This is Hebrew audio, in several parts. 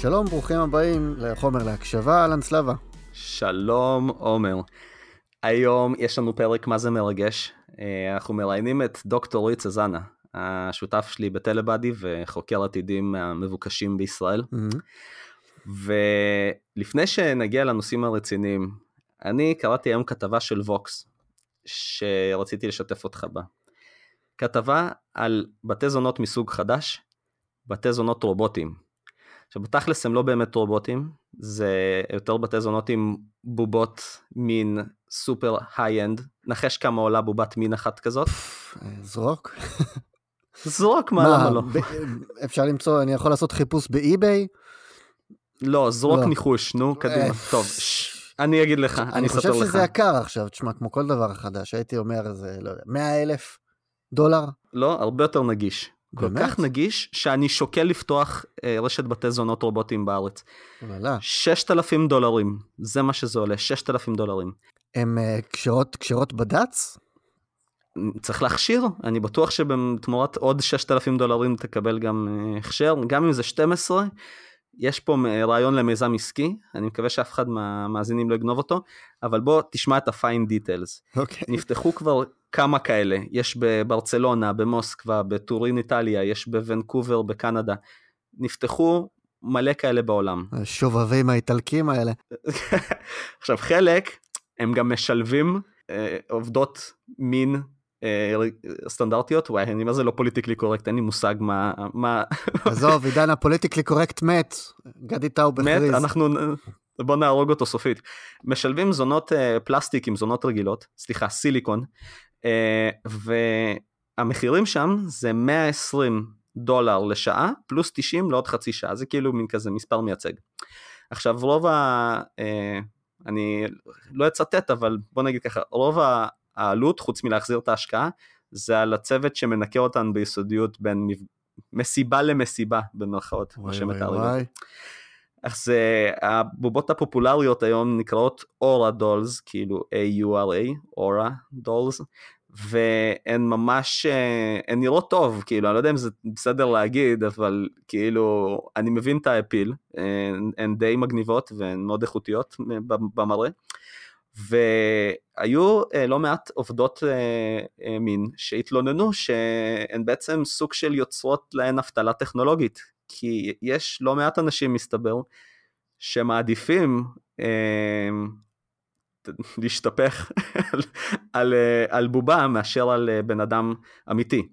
שלום, ברוכים הבאים לחומר להקשבה, אהלן סלבה. שלום עומר. היום יש לנו פרק מה זה מרגש. אה, אנחנו מראיינים את דוקטור ריץ אזנה, השותף שלי בטלבאדי וחוקר עתידים המבוקשים בישראל. Mm-hmm. ולפני שנגיע לנושאים הרציניים, אני קראתי היום כתבה של ווקס, שרציתי לשתף אותך בה. כתבה על בתי זונות מסוג חדש, בתי זונות רובוטים. עכשיו בתכלס הם לא באמת רובוטים, זה יותר בתי זונות עם בובות מין סופר high-end. נחש כמה עולה בובת מין אחת כזאת? זרוק. זרוק, מה, למה לא? אפשר למצוא, אני יכול לעשות חיפוש באי-ביי? לא, זרוק לא. ניחוש, נו, קדימה. אה, טוב, אני אגיד לך, אני אספר לך. אני חושב שזה יקר עכשיו, תשמע, כמו כל דבר חדש, הייתי אומר איזה, לא יודע, 100 אלף דולר? לא, הרבה יותר נגיש. כל כך נגיש שאני שוקל לפתוח אה, רשת בתי זונות רובוטים בארץ. וואלה. 6,000 דולרים, זה מה שזה עולה, 6,000 דולרים. הם אה, קשרות, קשרות בד"ץ? צריך להכשיר, אני בטוח שבתמורת עוד 6,000 דולרים תקבל גם אה, הכשר, גם אם זה 12, יש פה רעיון למיזם עסקי, אני מקווה שאף אחד מהמאזינים לא יגנוב אותו, אבל בוא תשמע את ה-fine details. אוקיי. Okay. נפתחו כבר כמה כאלה, יש בברצלונה, במוסקבה, בטורין איטליה, יש בוונקובר בקנדה, נפתחו מלא כאלה בעולם. השובבים האיטלקים האלה. עכשיו חלק הם גם משלבים אה, עובדות מין אה, סטנדרטיות, וואי, אני מה זה לא politically correct, אין לי מושג מה... מה... עזוב, עידן ה politically correct מת, גדי טאוב הכריז. מת, אנחנו... בוא נהרוג אותו סופית. משלבים זונות אה, פלסטיק עם זונות רגילות, סליחה, סיליקון, והמחירים שם זה 120 דולר לשעה, פלוס 90 לעוד חצי שעה, זה כאילו מין כזה מספר מייצג. עכשיו רוב ה... אני לא אצטט, אבל בוא נגיד ככה, רוב העלות, חוץ מלהחזיר את ההשקעה, זה על הצוות שמנקה אותן ביסודיות בין מסיבה למסיבה, במרכאות, כמו שמתארים. אז הבובות הפופולריות היום נקראות אורה דולס, כאילו A-U-R-A, אורה דולס, והן ממש, uh, הן נראות טוב, כאילו, אני לא יודע אם זה בסדר להגיד, אבל כאילו, אני מבין את האפיל, הן, הן די מגניבות והן מאוד איכותיות במראה. והיו לא מעט עובדות מין שהתלוננו שהן בעצם סוג של יוצרות להן אבטלה טכנולוגית, כי יש לא מעט אנשים מסתבר שמעדיפים אה, להשתפך על, על, אה, על בובה מאשר על אה, בן אדם אמיתי.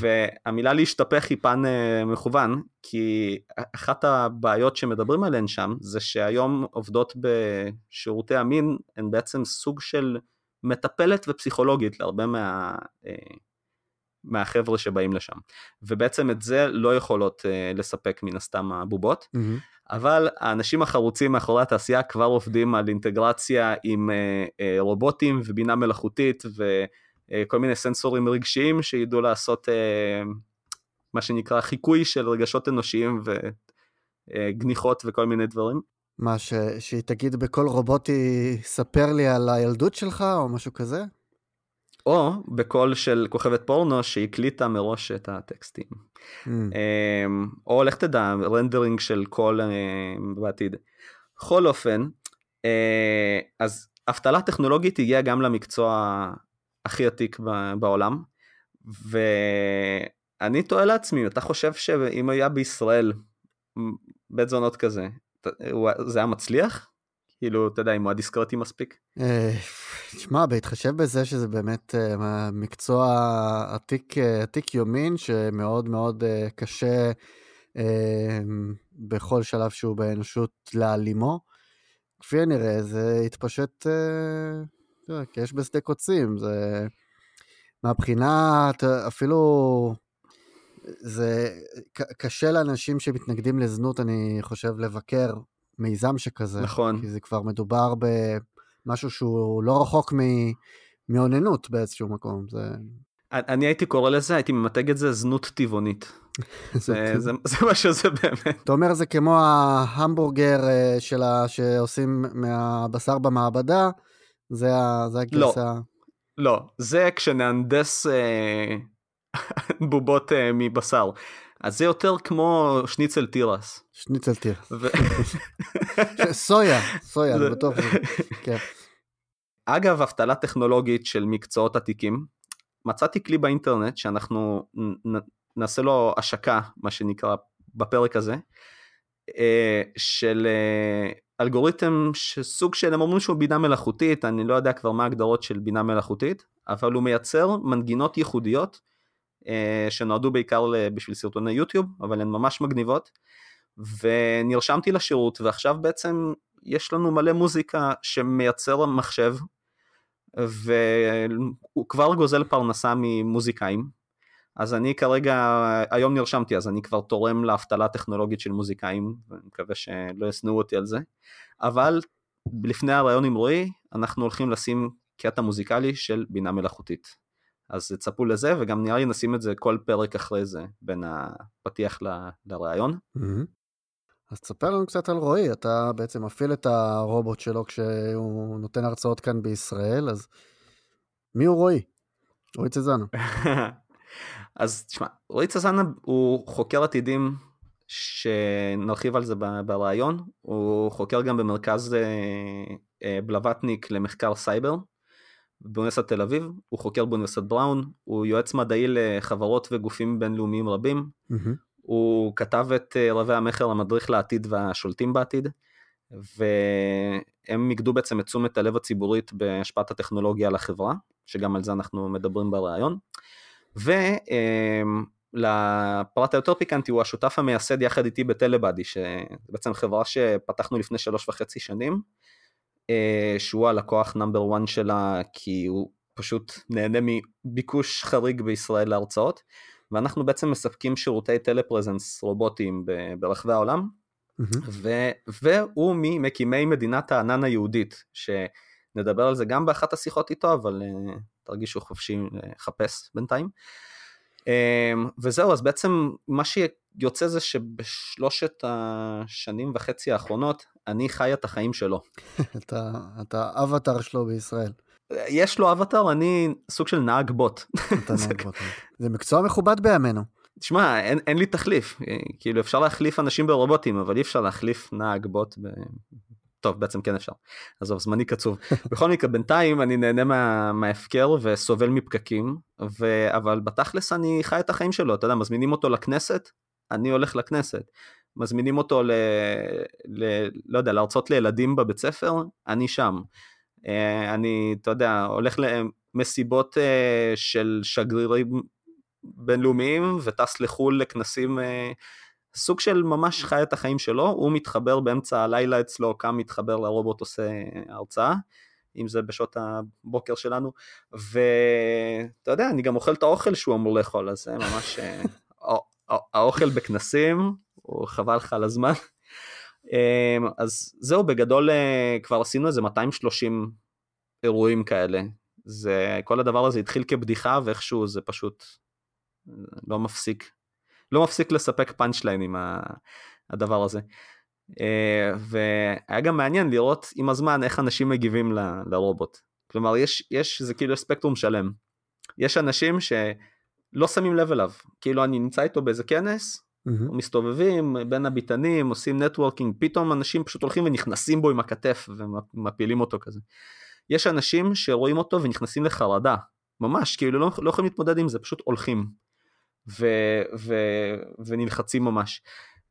והמילה להשתפך היא פן אה, מכוון, כי אחת הבעיות שמדברים עליהן שם זה שהיום עובדות בשירותי המין הן בעצם סוג של מטפלת ופסיכולוגית להרבה מה... מהחבר'ה שבאים לשם. ובעצם את זה לא יכולות uh, לספק מן הסתם הבובות, mm-hmm. אבל האנשים החרוצים מאחורי התעשייה כבר עובדים על אינטגרציה עם uh, uh, רובוטים ובינה מלאכותית וכל uh, מיני סנסורים רגשיים שידעו לעשות uh, מה שנקרא חיקוי של רגשות אנושיים וגניחות וכל מיני דברים. מה, ש... שהיא תגיד בקול רובוטי, ספר לי על הילדות שלך או משהו כזה? או בקול של כוכבת פורנו שהקליטה מראש את הטקסטים. Mm. או לך תדע, rendering של קול אמ, בעתיד. בכל אופן, אה, אז אבטלה טכנולוגית הגיעה גם למקצוע הכי עתיק בעולם, ואני תוהה לעצמי, אתה חושב שאם היה בישראל בית זונות כזה, זה היה מצליח? כאילו, אתה יודע, אם הוא הדיסקרטי מספיק? אה, תשמע, בהתחשב בזה שזה באמת אה, מקצוע עתיק, אה, עתיק יומין, שמאוד מאוד קשה בכל שלב שהוא באנושות להעלימו, כפי הנראה זה התפשט, כי יש בשדה קוצים, זה מהבחינה אפילו זה קשה לאנשים שמתנגדים לזנות, אני חושב, לבקר מיזם שכזה. נכון. כי זה כבר מדובר במשהו שהוא לא רחוק מאוננות באיזשהו מקום. זה... אני הייתי קורא לזה, הייתי ממתג את זה זנות טבעונית. זה, זה, זה מה שזה באמת. אתה אומר זה כמו ההמבורגר אה, שלה שעושים מהבשר במעבדה, זה, זה הגרסה. לא, לא, זה כשנהנדס אה, בובות אה, מבשר. אז זה יותר כמו שניצל תירס. שניצל תירס. סויה, סויה, אני בטוח. כן. אגב, אבטלה טכנולוגית של מקצועות עתיקים, מצאתי כלי באינטרנט שאנחנו נעשה לו השקה, מה שנקרא, בפרק הזה, אה, של אה, אלגוריתם שסוג של, הם אומרים שהוא בינה מלאכותית, אני לא יודע כבר מה ההגדרות של בינה מלאכותית, אבל הוא מייצר מנגינות ייחודיות שנועדו בעיקר בשביל סרטוני יוטיוב, אבל הן ממש מגניבות, ונרשמתי לשירות, ועכשיו בעצם יש לנו מלא מוזיקה שמייצר מחשב, והוא כבר גוזל פרנסה ממוזיקאים, אז אני כרגע, היום נרשמתי, אז אני כבר תורם לאבטלה טכנולוגית של מוזיקאים, ואני מקווה שלא ישנאו אותי על זה, אבל לפני הרעיון עם רועי, אנחנו הולכים לשים קטע מוזיקלי של בינה מלאכותית. אז צפו לזה, וגם נראה לי נשים את זה כל פרק אחרי זה, בין הפתיח ל-. Mm-hmm. אז תספר לנו קצת על רועי, אתה בעצם מפעיל את הרובוט שלו כשהוא נותן הרצאות כאן בישראל, אז מי הוא רועי? רועי צזנה. אז תשמע, רועי צזנה הוא חוקר עתידים שנרחיב על זה ברעיון, הוא חוקר גם במרכז אה, אה, בלווטניק למחקר סייבר באוניברסיטת תל אביב, הוא חוקר באוניברסיטת בראון, הוא יועץ מדעי לחברות וגופים בינלאומיים רבים, mm-hmm. הוא כתב את אה, רבי המכר המדריך לעתיד והשולטים בעתיד, והם מיקדו בעצם את תשומת הלב הציבורית בהשפעת הטכנולוגיה על החברה, שגם על זה אנחנו מדברים בריאיון. ולפרט היותר פיקנטי הוא השותף המייסד יחד איתי בטלבאדי, שבעצם חברה שפתחנו לפני שלוש וחצי שנים, שהוא הלקוח נאמבר 1 שלה כי הוא פשוט נהנה מביקוש חריג בישראל להרצאות, ואנחנו בעצם מספקים שירותי טלפרזנס רובוטיים ברחבי העולם, mm-hmm. ו- והוא ממקימי מדינת הענן היהודית, שנדבר על זה גם באחת השיחות איתו, אבל uh, תרגישו חופשי לחפש בינתיים. Um, וזהו, אז בעצם מה שיוצא זה שבשלושת השנים וחצי האחרונות, אני חי את החיים שלו. אתה, אתה אבטר שלו בישראל. יש לו אבטר, אני סוג של נהג בוט. אתה נהג בוט. זה מקצוע מכובד בימינו. תשמע, אין, אין לי תחליף, כאילו אפשר להחליף אנשים ברובוטים, אבל אי אפשר להחליף נהג בוט ב... טוב, בעצם כן אפשר. עזוב, זמני קצוב. בכל מקרה, בינתיים אני נהנה מה, מההפקר וסובל מפקקים, ו... אבל בתכלס אני חי את החיים שלו, אתה יודע, מזמינים אותו לכנסת, אני הולך לכנסת. מזמינים אותו ל... ל... לא יודע, להרצות לילדים בבית ספר, אני שם. אה, אני, אתה יודע, הולך למסיבות אה, של שגרירים בינלאומיים וטס לחו"ל לכנסים, אה, סוג של ממש חי את החיים שלו, הוא מתחבר באמצע הלילה אצלו, קם מתחבר לרובוט עושה הרצאה, אם זה בשעות הבוקר שלנו, ואתה יודע, אני גם אוכל את האוכל שהוא אמור לאכול, אז זה ממש, האוכל בכנסים, הוא חבל לך על הזמן. אמ, אז זהו, בגדול אה, כבר עשינו איזה 230 אירועים כאלה. זה, כל הדבר הזה התחיל כבדיחה ואיכשהו זה פשוט לא מפסיק, לא מפסיק לספק פאנץ' ליין עם הדבר הזה. אה, והיה גם מעניין לראות עם הזמן איך אנשים מגיבים ל, לרובוט. כלומר, יש, יש, זה כאילו ספקטרום שלם. יש אנשים שלא שמים לב אליו, כאילו אני נמצא איתו באיזה כנס, mm-hmm. מסתובבים בין הביתנים, עושים networking, פתאום אנשים פשוט הולכים ונכנסים בו עם הכתף ומפילים אותו כזה. יש אנשים שרואים אותו ונכנסים לחרדה, ממש, כאילו לא, לא יכולים להתמודד עם זה, פשוט הולכים ו, ו, ונלחצים ממש.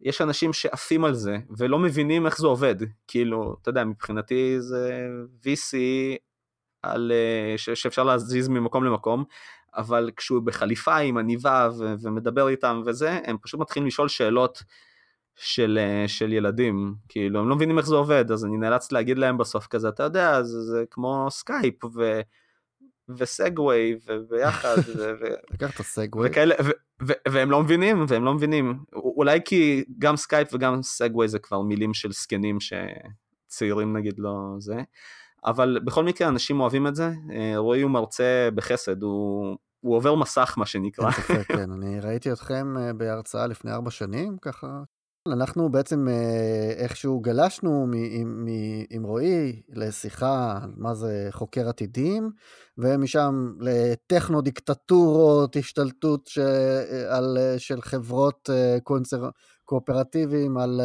יש אנשים שעפים על זה ולא מבינים איך זה עובד, כאילו, אתה יודע, מבחינתי זה VC על, אה, ש, שאפשר להזיז ממקום למקום, אבל כשהוא בחליפה עם עניבה ו- ומדבר איתם וזה, הם פשוט מתחילים לשאול שאלות של, אה, של ילדים, כאילו הם לא מבינים איך זה עובד, אז אני נאלץ להגיד להם בסוף כזה, אתה יודע, זה, זה כמו סקייפ ו... וסגווי ביחד לקחת סגווי וכאלה והם לא מבינים והם לא מבינים. אולי כי גם סקייפ וגם סגווי זה כבר מילים של זקנים שצעירים נגיד לא זה. אבל בכל מקרה אנשים אוהבים את זה, אה, רועי הוא מרצה בחסד, הוא, הוא עובר מסך מה שנקרא. כן, אני ראיתי אתכם אה, בהרצאה לפני ארבע שנים, ככה אנחנו בעצם אה, איכשהו גלשנו עם רועי לשיחה על מה זה חוקר עתידים, ומשם לטכנו-דיקטטורות, השתלטות ש... על, של חברות קונצר... קורפורטיביים על,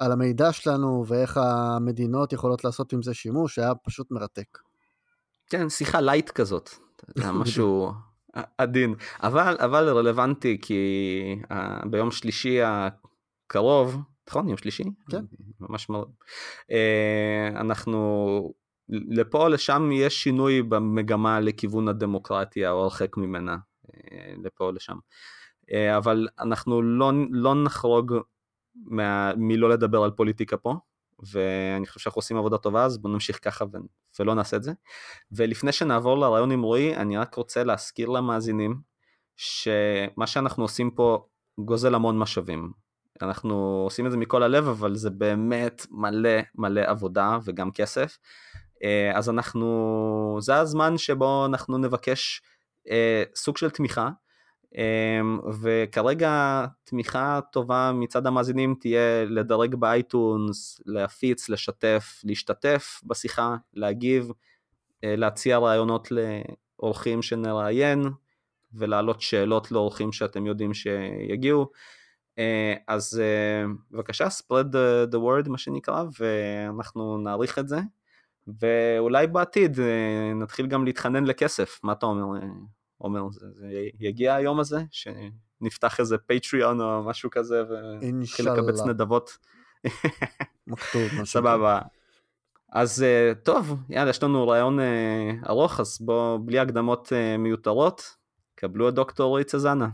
על המידע שלנו ואיך המדינות יכולות לעשות עם זה שימוש, היה פשוט מרתק. כן, שיחה light כזאת, משהו עדין, אבל, אבל רלוונטי כי uh, ביום שלישי הקרוב, נכון? יום שלישי? כן. ממש מאוד. Uh, אנחנו, לפה או לשם יש שינוי במגמה לכיוון הדמוקרטיה או הרחק ממנה, uh, לפה או לשם. אבל אנחנו לא, לא נחרוג מה, מלא לדבר על פוליטיקה פה. ואני חושב שאנחנו עושים עבודה טובה אז בוא נמשיך ככה. ולא נעשה את זה. ולפני שנעבור לרעיון עם רועי אני רק רוצה להזכיר למאזינים שמה שאנחנו עושים פה גוזל המון משאבים. אנחנו עושים את זה מכל הלב אבל זה באמת מלא מלא עבודה וגם כסף. אה, אז אנחנו זה הזמן שבו אנחנו נבקש אה, סוג של תמיכה וכרגע תמיכה טובה מצד המאזינים תהיה לדרג באייטונס, להפיץ, לשתף, להשתתף בשיחה, להגיב, אה, להציע רעיונות לאורחים שנראיין ולהעלות שאלות לאורחים שאתם יודעים שיגיעו. אה, אז אה, בבקשה, spread the word מה שנקרא, ואנחנו נעריך את זה, ואולי בעתיד נתחיל גם להתחנן לכסף, מה אתה אומר? עומר, זה, זה יגיע היום הזה, שנפתח איזה פטריון או משהו כזה, ונתחיל לקבץ נדבות. מכתוב, משהו. סבבה. אז אה, טוב, יאללה, יש לנו רעיון אה, ארוך, אז בואו, בלי הקדמות אה, מיותרות, קבלו את דוקטור רועי צזנה.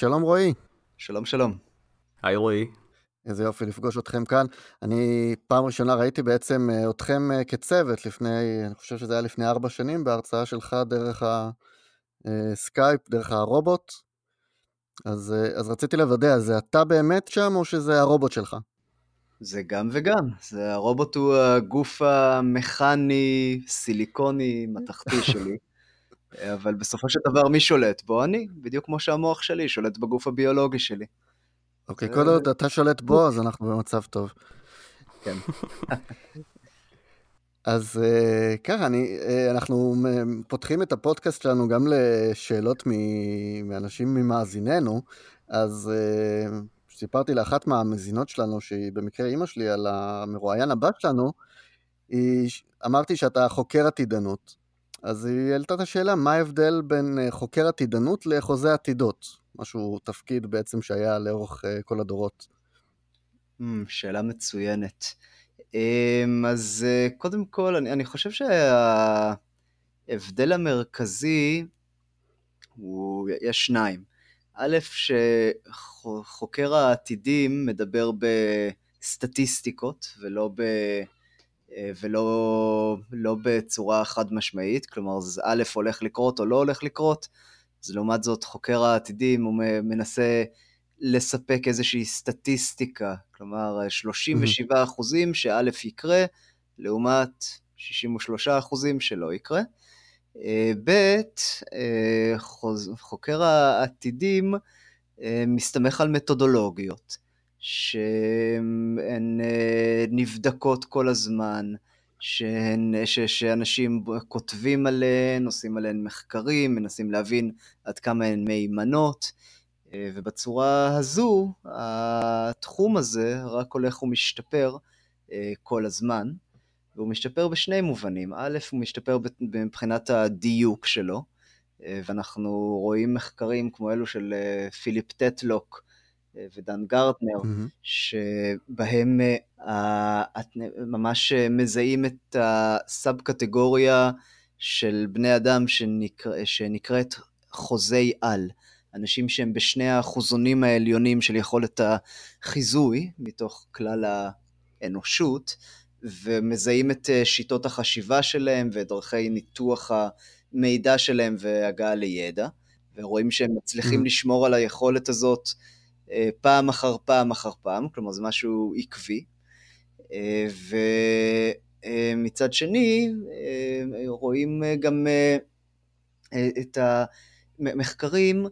שלום רועי. שלום שלום. היי רועי. איזה יופי לפגוש אתכם כאן. אני פעם ראשונה ראיתי בעצם אה, אתכם אה, כצוות לפני, אני חושב שזה היה לפני ארבע שנים, בהרצאה שלך דרך הסקייפ, אה, דרך הרובוט. אז, אז רציתי לוודא, זה אתה באמת שם או שזה הרובוט שלך? זה גם וגם. זה, הרובוט הוא הגוף המכני, סיליקוני, מתכתי שלי. אבל בסופו של דבר מי שולט בו? אני, בדיוק כמו שהמוח שלי שולט בגוף הביולוגי שלי. אוקיי, כל עוד אתה שולט בו, אז אנחנו במצב טוב. כן. אז uh, ככה, אני, uh, אנחנו פותחים את הפודקאסט שלנו גם לשאלות מאנשים ממאזיננו, אז סיפרתי לאחת מהמזינות שלנו, שהיא במקרה אימא שלי, על המרואיין הבא שלנו, היא, אמרתי שאתה חוקר עתידנות, אז היא העלתה את השאלה, מה ההבדל בין אה, חוקר עתידנות לחוזה עתידות? משהו, תפקיד בעצם שהיה לאורך אה, כל הדורות. Mm, שאלה מצוינת. אמ, אז אה, קודם כל, אני, אני חושב שההבדל המרכזי הוא, יש שניים. א', שחוקר העתידים מדבר בסטטיסטיקות ולא ב... אה, ולא לא בצורה חד משמעית, כלומר זה א' הולך לקרות או לא הולך לקרות, אז לעומת זאת חוקר העתידים הוא מנסה לספק איזושהי סטטיסטיקה, כלומר 37 אחוזים שא' יקרה, לעומת 63 אחוזים שלא יקרה. אה, ב', אה, חוקר העתידים מסתמך על מתודולוגיות. שהן אה, נבדקות כל הזמן, שהן, ש, שאנשים כותבים עליהן, עושים עליהן מחקרים, מנסים להבין עד כמה הן מהימנות, אה, ובצורה הזו התחום הזה רק הולך ומשתפר אה, כל הזמן, והוא משתפר בשני מובנים. א', הוא משתפר מבחינת הדיוק שלו, ואנחנו רואים מחקרים כמו אלו של פיליפ טטלוק, ודן גרטנר, mm-hmm. שבהם אה, ממש מזהים את הסאב קטגוריה של בני אדם שנקרא, שנקראת חוזי על. אנשים שהם בשני האחוזונים העליונים של יכולת החיזוי מתוך כלל האנושות, ומזהים את שיטות החשיבה שלהם ואת דרכי ניתוח המידע שלהם והגעה לידע, ורואים שהם מצליחים mm-hmm. לשמור על היכולת הזאת פעם אחר פעם אחר פעם, כלומר זה משהו עקבי. ומצד שני, רואים גם את המחקרים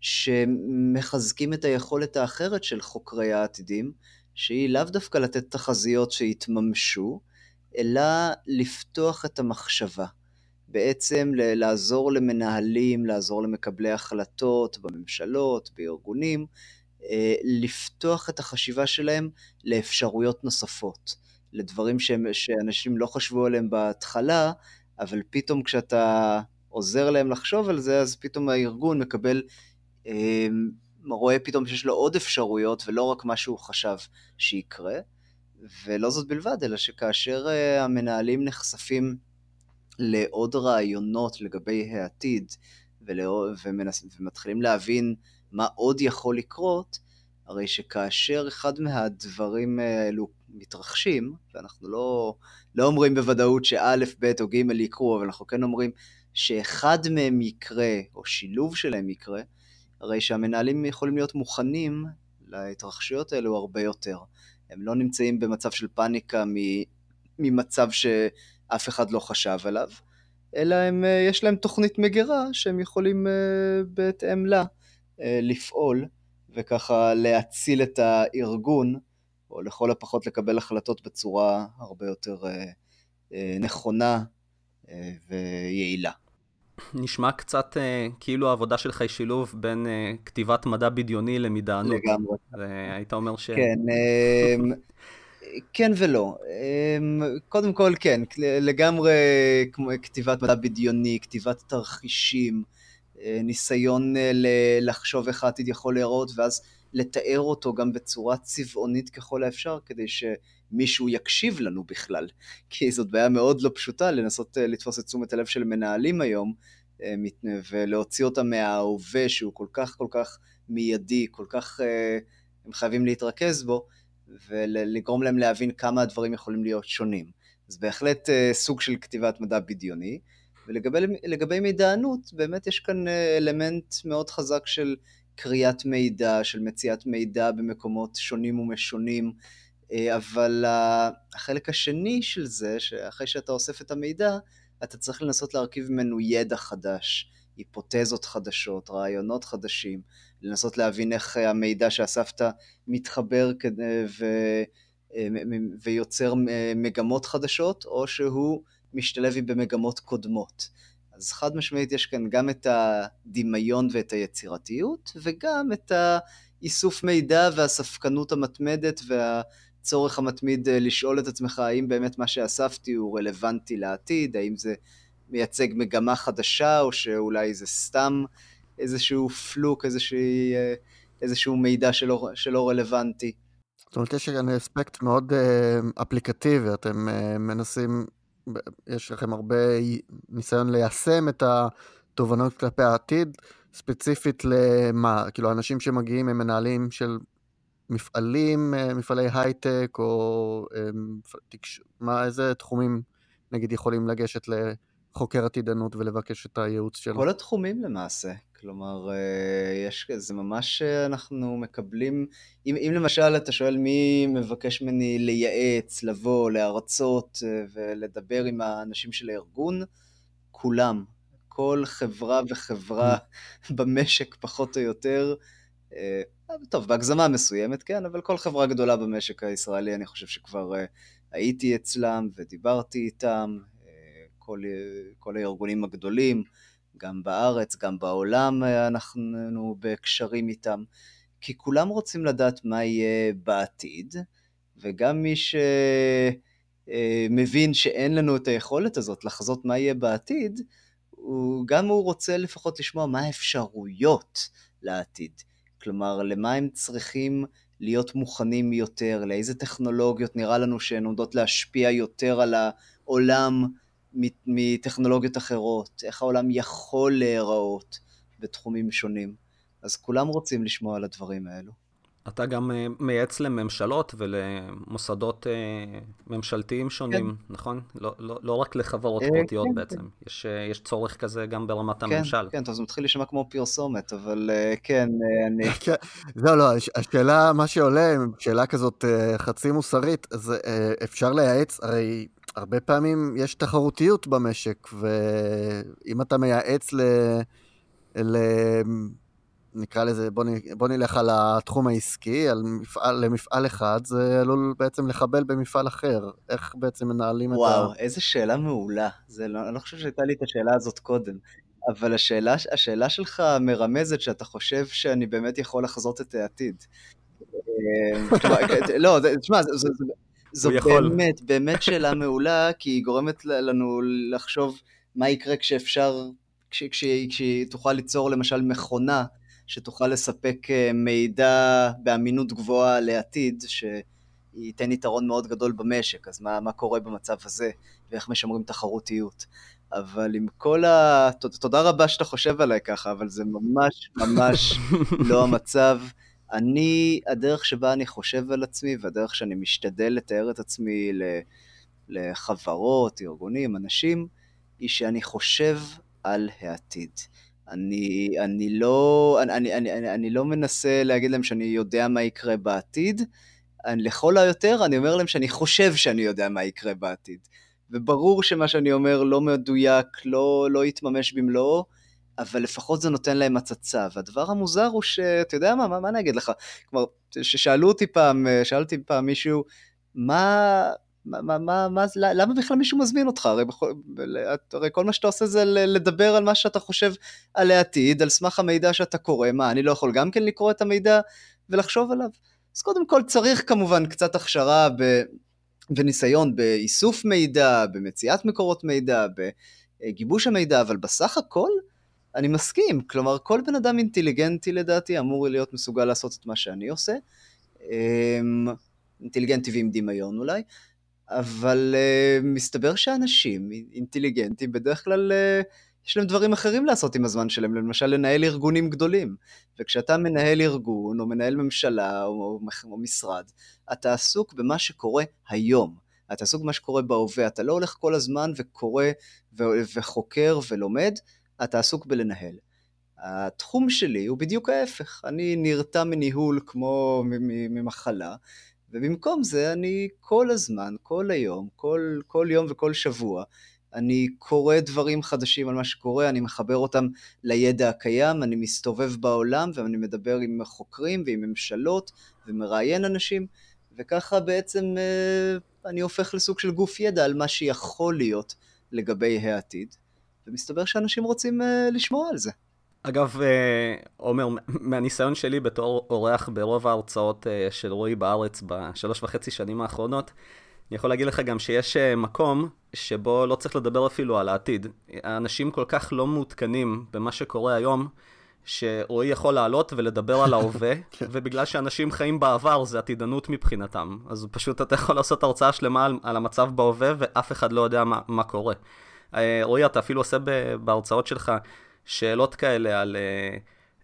שמחזקים את היכולת האחרת של חוקרי העתידים, שהיא לאו דווקא לתת תחזיות שיתממשו, אלא לפתוח את המחשבה. בעצם לעזור למנהלים, לעזור למקבלי החלטות בממשלות, בארגונים, אה, לפתוח את החשיבה שלהם לאפשרויות נוספות, לדברים שאנשים לא חשבו עליהם בהתחלה, אבל פתאום כשאתה עוזר להם לחשוב על זה, אז פתאום הארגון מקבל, אה, רואה פתאום שיש לו עוד אפשרויות ולא רק מה שהוא חשב שיקרה. ולא זאת בלבד, אלא שכאשר אה, המנהלים נחשפים לעוד רעיונות לגבי העתיד, ולא, ומנס, ומתחילים להבין מה עוד יכול לקרות, הרי שכאשר אחד מהדברים האלו מתרחשים, ואנחנו לא, לא אומרים בוודאות שא', ב' או ג' יקרו, אבל אנחנו כן אומרים שאחד מהם יקרה, או שילוב שלהם יקרה, הרי שהמנהלים יכולים להיות מוכנים להתרחשויות האלו הרבה יותר. הם לא נמצאים במצב של פאניקה ממצב שאף אחד לא חשב עליו, אלא הם, אה, יש להם תוכנית מגירה שהם יכולים אה, בהתאם לה לפעול וככה להציל את הארגון, או לכל הפחות לקבל החלטות בצורה הרבה יותר נכונה ויעילה. נשמע קצת uh, כאילו העבודה שלך היא שילוב בין uh, כתיבת מדע בדיוני למידענות. לגמרי. והיית אומר ש... כן, um, כן ולא. Um, קודם כל, כן, לגמרי כמו כתיבת מדע בדיוני, כתיבת תרחישים, ניסיון uh, לחשוב איך העתיד יכול להיראות, ואז לתאר אותו גם בצורה צבעונית ככל האפשר, כדי שמישהו יקשיב לנו בכלל. כי זאת בעיה מאוד לא פשוטה לנסות לתפוס את תשומת הלב של מנהלים היום, אה, ולהוציא אותם מההווה שהוא כל כך כל כך מיידי, כל כך אה, הם חייבים להתרכז בו, ולגרום להם להבין כמה הדברים יכולים להיות שונים. אז בהחלט אה, סוג של כתיבת מדע בדיוני. ולגבי מידענות, באמת יש כאן אלמנט מאוד חזק של קריאת מידע, של מציאת מידע במקומות שונים ומשונים, אבל החלק השני של זה, שאחרי שאתה אוסף את המידע, אתה צריך לנסות להרכיב ממנו ידע חדש, היפותזות חדשות, רעיונות חדשים, לנסות להבין איך המידע שאספת מתחבר ו... ויוצר מגמות חדשות, או שהוא משתלב במגמות קודמות. אז חד משמעית יש כאן גם את הדמיון ואת היצירתיות, וגם את האיסוף מידע והספקנות המתמדת וה... הצורך המתמיד אה, לשאול את עצמך האם באמת מה שאספתי הוא רלוונטי לעתיד, האם זה מייצג מגמה חדשה, או שאולי זה סתם איזשהו פלוק, איזושהי, אה, איזשהו מידע שלא, שלא רלוונטי. זאת אומרת, יש כאן אספקט מאוד uh, אפליקטיבי, אתם מנסים, יש לכם הרבה ניסיון ליישם את התובנות כלפי העתיד, ספציפית למה, כאילו אנשים שמגיעים הם מנהלים של מפעלים, אה, מפעלי הייטק, או אה. מה, איזה תחומים נגיד יכולים לגשת לחוקר עתידנות ולבקש את הייעוץ שלו? כל התחומים למעשה. כלומר, אה, יש, זה ממש אנחנו מקבלים, אם, אם למשל אתה שואל מי מבקש ממני לייעץ, לבוא, להרצות ולדבר עם האנשים של הארגון, כולם. כל חברה וחברה. במשק, פחות או יותר, טוב, בהגזמה מסוימת, כן, אבל כל חברה גדולה במשק הישראלי, אני חושב שכבר הייתי אצלם ודיברתי איתם, כל, כל הארגונים הגדולים, גם בארץ, גם בעולם uh, אנחנו בקשרים איתם, כי כולם רוצים לדעת מה יהיה בעתיד, וגם מי שמבין שאין לנו את היכולת הזאת לחזות מה יהיה בעתיד, הוא, גם הוא רוצה לפחות לשמוע מה האפשרויות לעתיד. כלומר, למה הם צריכים להיות מוכנים יותר, לאיזה טכנולוגיות נראה לנו שהן עומדות להשפיע יותר על העולם מטכנולוגיות אחרות, איך העולם יכול להיראות בתחומים שונים. אז כולם רוצים לשמוע על הדברים האלו. אתה גם אה, מייעץ לממשלות ולמוסדות אה, ממשלתיים שונים, כן. נכון? לא, לא, לא רק לחברות פרטיות כן, בעצם. כן. יש, יש צורך כזה גם ברמת כן, הממשל. כן, טוב, זה מתחיל להישמע כמו פרסומת, אבל כן, אני... כן, לא, לא, השאלה, מה שעולה, שאלה כזאת חצי מוסרית, אז אפשר לייעץ, הרי הרבה פעמים יש תחרותיות במשק, ואם אתה מייעץ ל... ל... נקרא לזה, בוא, נ... בוא נלך על התחום העסקי, על מפעל, למפעל אחד, זה עלול בעצם לחבל במפעל אחר. איך בעצם מנהלים וואו, את ה... וואו, איזה שאלה מעולה. זה לא, אני לא חושב שהייתה לי את השאלה הזאת קודם. אבל השאלה, השאלה שלך מרמזת שאתה חושב שאני באמת יכול לחזות את העתיד. אה, לא, תשמע, זו באמת, באמת שאלה מעולה, כי היא גורמת לנו לחשוב מה יקרה כשאפשר, כשהיא תוכל ליצור למשל מכונה שתוכל לספק אה, מידע באמינות גבוהה לעתיד, שייתן יתרון מאוד גדול במשק, אז מה, מה קורה במצב הזה, ואיך משמרים תחרותיות. אבל עם כל ה... תודה רבה שאתה חושב עליי ככה, אבל זה ממש ממש לא המצב. אני, הדרך שבה אני חושב על עצמי, והדרך שאני משתדל לתאר את עצמי לחברות, ארגונים, אנשים, היא שאני חושב על העתיד. אני, אני, לא, אני, אני, אני, אני לא מנסה להגיד להם שאני יודע מה יקרה בעתיד, אני, לכל היותר אני אומר להם שאני חושב שאני יודע מה יקרה בעתיד. וברור שמה שאני אומר לא מדויק, לא, לא יתממש במלואו, אבל לפחות זה נותן להם הצצה. והדבר המוזר הוא שאתה יודע מה, מה, מה אני אגיד לך? כלומר, ששאלו אותי פעם, שאלתי פעם מישהו, מה, מה, מה, מה, מה, למה בכלל מישהו מזמין אותך? הרי, בכל, הרי כל מה שאתה עושה זה לדבר על מה שאתה חושב על העתיד, על סמך המידע שאתה קורא. מה, אני לא יכול גם כן לקרוא את המידע ולחשוב עליו? אז קודם כל צריך כמובן קצת הכשרה ב, וניסיון באיסוף מידע, במציאת מקורות מידע, בגיבוש המידע, אבל בסך הכל אני מסכים. כלומר, כל בן אדם אינטליגנטי לדעתי אמור להיות מסוגל לעשות את מה שאני עושה. אמ, אינטליגנטי ועם דמיון אולי. אבל uh, מסתבר שאנשים אינטליגנטים בדרך כלל uh, יש להם דברים אחרים לעשות עם הזמן שלהם, למשל לנהל ארגונים גדולים. וכשאתה מנהל ארגון או מנהל ממשלה או, או, או משרד, אתה עסוק במה שקורה היום. אתה עסוק במה שקורה בהווה, אתה לא הולך כל הזמן וקורא ו- וחוקר ולומד, אתה עסוק בלנהל. התחום שלי הוא בדיוק ההפך, אני נרתע מניהול כמו ממחלה, ובמקום זה אני כל הזמן, כל היום, כל, כל יום וכל שבוע, אני קורא דברים חדשים על מה שקורה, אני מחבר אותם לידע הקיים, אני מסתובב בעולם ואני מדבר עם חוקרים ועם ממשלות ומראיין אנשים, וככה בעצם אה, אני הופך לסוג של גוף ידע על מה שיכול להיות לגבי העתיד, ומסתבר שאנשים רוצים אה, לשמוע על זה. אגב, אה, עומר, מהניסיון שלי בתור אורח ברוב ההרצאות אה, של רועי בארץ בשלוש וחצי שנים האחרונות, אני יכול להגיד לך גם שיש מקום שבו לא צריך לדבר אפילו על העתיד. האנשים כל כך לא מעודכנים במה שקורה היום, שרועי יכול לעלות ולדבר על ההווה, כן. ובגלל שאנשים חיים בעבר זה עתידנות מבחינתם. אז פשוט אתה יכול לעשות הרצאה שלמה על, על המצב בהווה, ואף אחד לא יודע מה, מה קורה. רועי, אתה אפילו עושה בהרצאות שלך שאלות כאלה על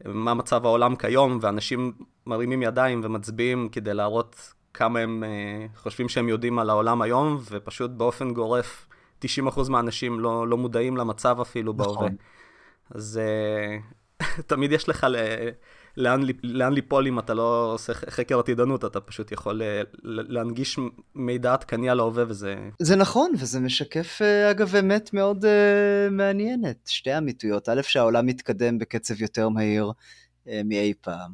uh, מה מצב העולם כיום, ואנשים מרימים ידיים ומצביעים כדי להראות כמה הם uh, חושבים שהם יודעים על העולם היום, ופשוט באופן גורף 90% מהאנשים לא, לא מודעים למצב אפילו נכון. בהווה. אז תמיד יש לך לאן, לאן ליפול אם אתה לא עושה חקר עתידנות, אתה פשוט יכול אה, להנגיש מידע עדכני על ההווה וזה... זה נכון, וזה משקף אה, אגב אמת מאוד uh, מעניינת. שתי אמיתויות, א', שהעולם מתקדם בקצב יותר מהיר uh, מאי פעם,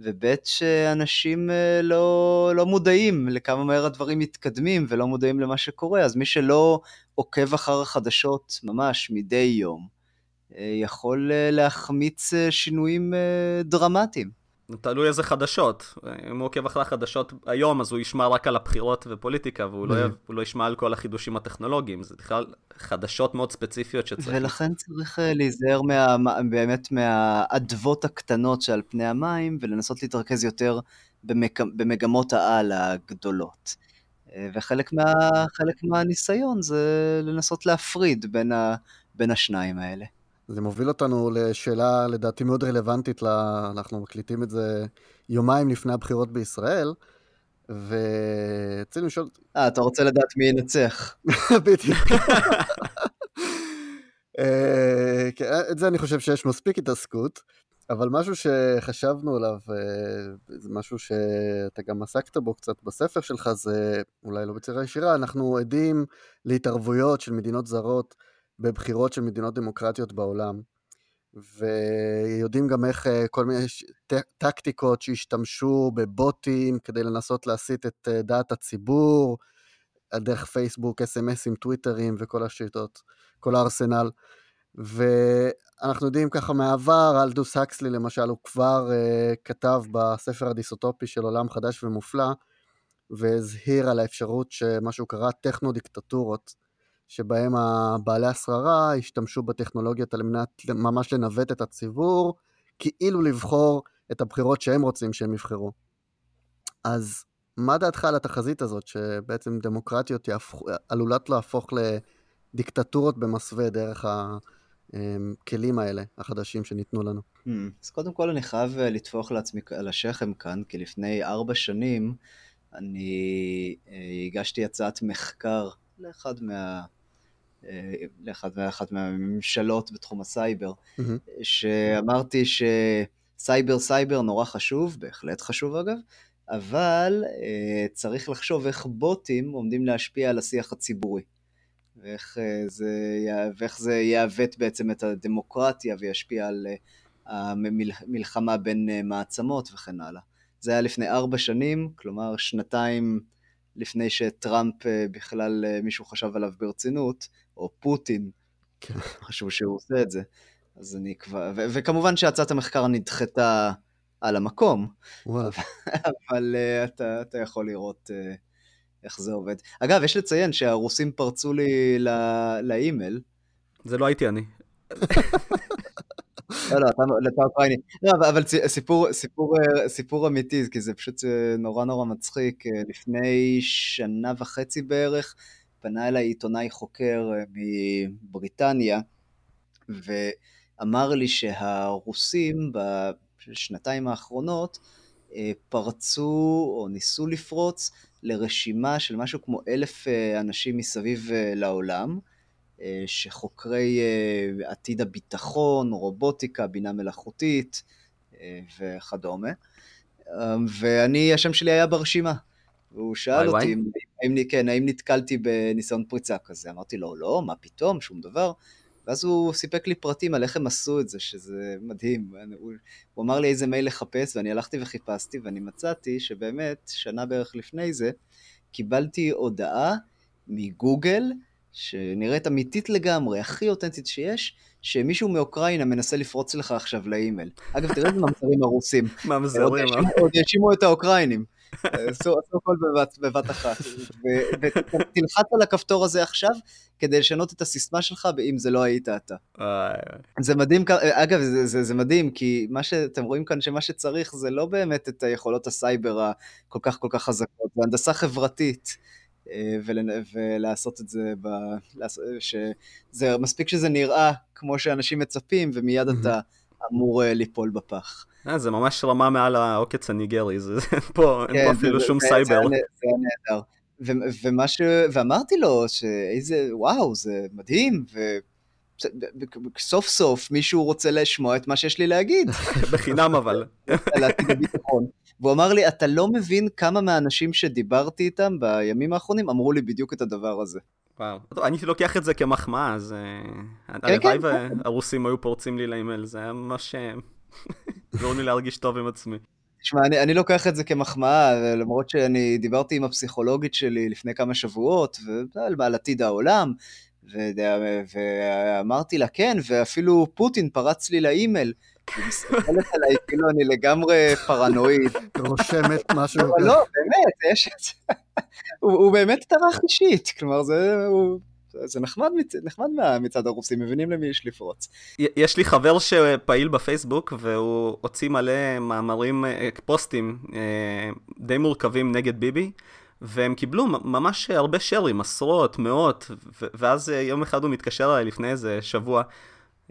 וב', שאנשים uh, לא, לא מודעים לכמה מהר הדברים מתקדמים ולא מודעים למה שקורה, אז מי שלא עוקב אחר החדשות ממש מדי יום, יכול אה, להחמיץ אה, שינויים דרמטיים. תלוי איזה חדשות. אם הוא עוקב אחרי החדשות היום, אז הוא ישמע רק על הבחירות ופוליטיקה, והוא לא, לא ישמע על כל החידושים הטכנולוגיים. זה בכלל חדשות מאוד ספציפיות שצריך... ולכן צריך להיזהר מה, באמת מהאדוות הקטנות שעל פני המים, ולנסות להתרכז יותר במג, במגמות העל הגדולות. וחלק מה, מהניסיון זה לנסות להפריד בין, ה, בין השניים האלה. זה מוביל אותנו לשאלה לדעתי מאוד רלוונטית, לה... אנחנו מקליטים את זה יומיים לפני הבחירות בישראל, ורצינו לשאול... אה, אתה רוצה לדעת מי ינצח. בדיוק. אה, כן, את זה אני חושב שיש מספיק התעסקות, אבל משהו שחשבנו עליו, אה, זה משהו שאתה גם עסקת בו קצת בספר שלך, זה אולי לא בצורה ישירה, אנחנו עדים להתערבויות של מדינות זרות בבחירות של מדינות דמוקרטיות בעולם. ויודעים גם איך אה, כל מיני טקטיקות שהשתמשו בבוטים כדי לנסות להסיט את דעת הציבור, דרך פייסבוק, אס.אם.אסים, טוויטרים וכל השיטות, כל הארסנל. ואנחנו יודעים ככה מהעבר, אלדוס הקסלי למשל, הוא כבר uh, כתב בספר הדיסוטופי של עולם חדש ומופלא, והזהיר על האפשרות שמה שהוא קרא טכנו-דיקטטורות, שבהם בעלי השררה השתמשו בטכנולוגיות על מנת ממש לנווט את הציבור, כאילו לבחור את הבחירות שהם רוצים שהם יבחרו. אז מה דעתך על התחזית הזאת, שבעצם דמוקרטיות יהפכו, עלולות להפוך לדיקטטורות במסווה דרך הכלים האלה, החדשים שניתנו לנו? Hmm, אז קודם כל אני חייב אה, לטפוח לעצמי על השכם כאן, כי לפני ארבע שנים אני אה, הגשתי הצעת מחקר לאחד מה... אה, לאחד מאחת מהממשלות בתחום הסייבר, mm-hmm. שאמרתי שסייבר סייבר נורא חשוב, בהחלט חשוב אגב, אבל uh, צריך לחשוב איך בוטים עומדים להשפיע על השיח הציבורי. ואיך, uh, זה, ואיך זה יעוות בעצם את הדמוקרטיה וישפיע על uh, המלחמה בין uh, מעצמות וכן הלאה. זה היה לפני ארבע שנים, כלומר שנתיים לפני שטראמפ בכלל מישהו חשב עליו ברצינות, או פוטין כן. חשבו שהוא עושה את זה. אז אני כבר... ו- וכמובן שהצעת המחקר נדחתה על המקום, אבל uh, אתה, אתה יכול לראות uh, איך זה עובד. אגב, יש לציין שהרוסים פרצו לי לא, לאימייל. זה לא הייתי אני. לא, לא, אתה אוקראיני. לא, אבל סיפור, סיפור, אה, סיפור אמיתי, כי זה פשוט נורא נורא מצחיק. לפני שנה וחצי בערך, פנה אליי עיתונאי חוקר מבריטניה, ואמר לי שהרוסים השנתיים האחרונות אה, פרצו או ניסו לפרוץ לרשימה של משהו כמו אלף אה, אנשים מסביב אה, לעולם, שחוקרי עתיד הביטחון, רובוטיקה, בינה מלאכותית וכדומה. ואני, השם שלי היה ברשימה. והוא שאל אותי, האם, כן, האם נתקלתי בניסיון פריצה כזה? אמרתי לו, לא, מה פתאום, שום דבר. ואז הוא סיפק לי פרטים על איך הם עשו את זה, שזה מדהים. הוא, הוא אמר לי איזה מייל לחפש, ואני הלכתי וחיפשתי, ואני מצאתי שבאמת, שנה בערך לפני זה, קיבלתי הודעה מגוגל, שנראית אמיתית לגמרי, הכי אותנטית שיש, שמישהו מאוקראינה מנסה לפרוץ לך עכשיו לאימייל. אגב, תראה איזה ממזרים הרוסים. ממזרים? עוד האשימו את האוקראינים. עשו הכל בבת אחת. ותלחץ על הכפתור הזה עכשיו, כדי לשנות את הסיסמה שלך, אם זה לא היית אתה. זה מדהים, אגב, זה, זה, זה מדהים, כי מה שאתם רואים כאן, שמה שצריך זה לא באמת את היכולות הסייבר הכל כך כל כך חזקות, זה הנדסה חברתית. אה, ולעשות את זה, ב... שזה מספיק שזה נראה כמו שאנשים מצפים, ומיד אתה אמור אה, ליפול בפח. אה, זה ממש רמה מעל העוקץ הניגרי, זה, פה, אין פה כן, אפילו שום סייבר. זה נהדר. ומה ש... ואמרתי לו שאיזה, וואו, זה מדהים, וסוף סוף מישהו רוצה לשמוע את מה שיש לי להגיד. בחינם אבל. והוא אמר לי, אתה לא מבין כמה מהאנשים שדיברתי איתם בימים האחרונים אמרו לי בדיוק את הדבר הזה. וואו. אני לוקח את זה כמחמאה, אז אה, כן, הלוואי כן, והרוסים היו פורצים לי לאימייל, זה היה ממש... גורם לי להרגיש טוב עם עצמי. תשמע, אני, אני לוקח את זה כמחמאה, למרות שאני דיברתי עם הפסיכולוגית שלי לפני כמה שבועות, ועל עתיד העולם, ו, ואמרתי לה, כן, ואפילו פוטין פרץ לי לאימייל. היא מסתכלת עליי, כאילו אני לגמרי פרנואיד. רושמת משהו. לא, באמת, יש את זה. הוא באמת טרח אישית, כלומר, זה... זה נחמד, נחמד מצד הרוסים, מבינים למי יש לפרוץ. יש לי חבר שפעיל בפייסבוק, והוא הוציא מלא מאמרים, אה, פוסטים אה, די מורכבים נגד ביבי. והם קיבלו ממש הרבה שרים, עשרות, מאות, ואז אה, יום אחד הוא מתקשר אליי לפני איזה שבוע,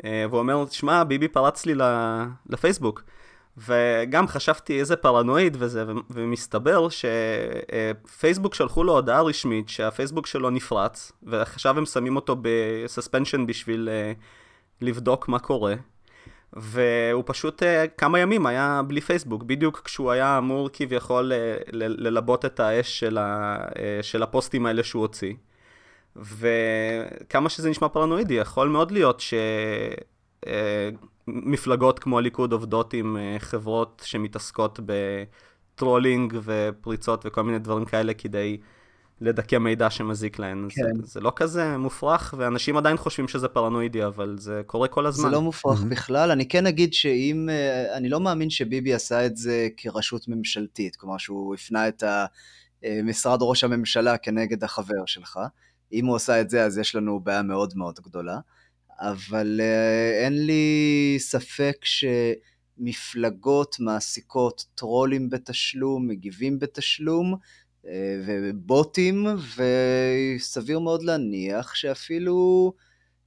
והוא אומר, שמע, ביבי פרץ לי לפייסבוק. וגם חשבתי איזה פרנואיד וזה, ומסתבר שפייסבוק שלחו לו הודעה רשמית שהפייסבוק שלו נפרץ, ועכשיו הם שמים אותו בסספנשן בשביל לבדוק מה קורה. והוא פשוט כמה ימים היה בלי פייסבוק, בדיוק כשהוא היה אמור כביכול ללבות את האש של, ה, של הפוסטים האלה שהוא הוציא. וכמה שזה נשמע פרנואידי, יכול מאוד להיות שמפלגות כמו הליכוד עובדות עם חברות שמתעסקות בטרולינג ופריצות וכל מיני דברים כאלה כדי לדכא מידע שמזיק להן. כן. זה, זה לא כזה מופרך, ואנשים עדיין חושבים שזה פרנואידי, אבל זה קורה כל הזמן. זה לא מופרך mm-hmm. בכלל. אני כן אגיד שאם, אה, אני לא מאמין שביבי עשה את זה כרשות ממשלתית, כלומר שהוא הפנה את משרד ראש הממשלה כנגד החבר שלך. אם הוא עשה את זה, אז יש לנו בעיה מאוד מאוד גדולה. אבל uh, אין לי ספק שמפלגות מעסיקות טרולים בתשלום, מגיבים בתשלום, uh, ובוטים, וסביר מאוד להניח שאפילו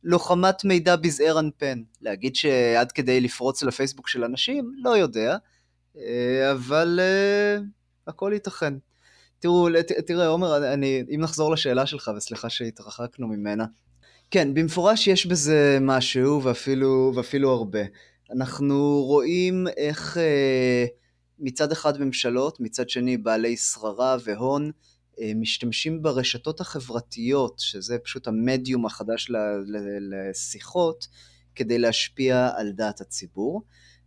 לוחמת מידע בזעיר אנפן. להגיד שעד כדי לפרוץ לפייסבוק של אנשים, לא יודע, uh, אבל הכל ייתכן. תראו, תראה, עומר, אני, אם נחזור לשאלה שלך, וסליחה שהתרחקנו ממנה, כן, במפורש יש בזה משהו, ואפילו, ואפילו הרבה. אנחנו רואים איך אה, מצד אחד ממשלות, מצד שני בעלי שררה והון, אה, משתמשים ברשתות החברתיות, שזה פשוט המדיום החדש לשיחות, כדי להשפיע על דעת הציבור.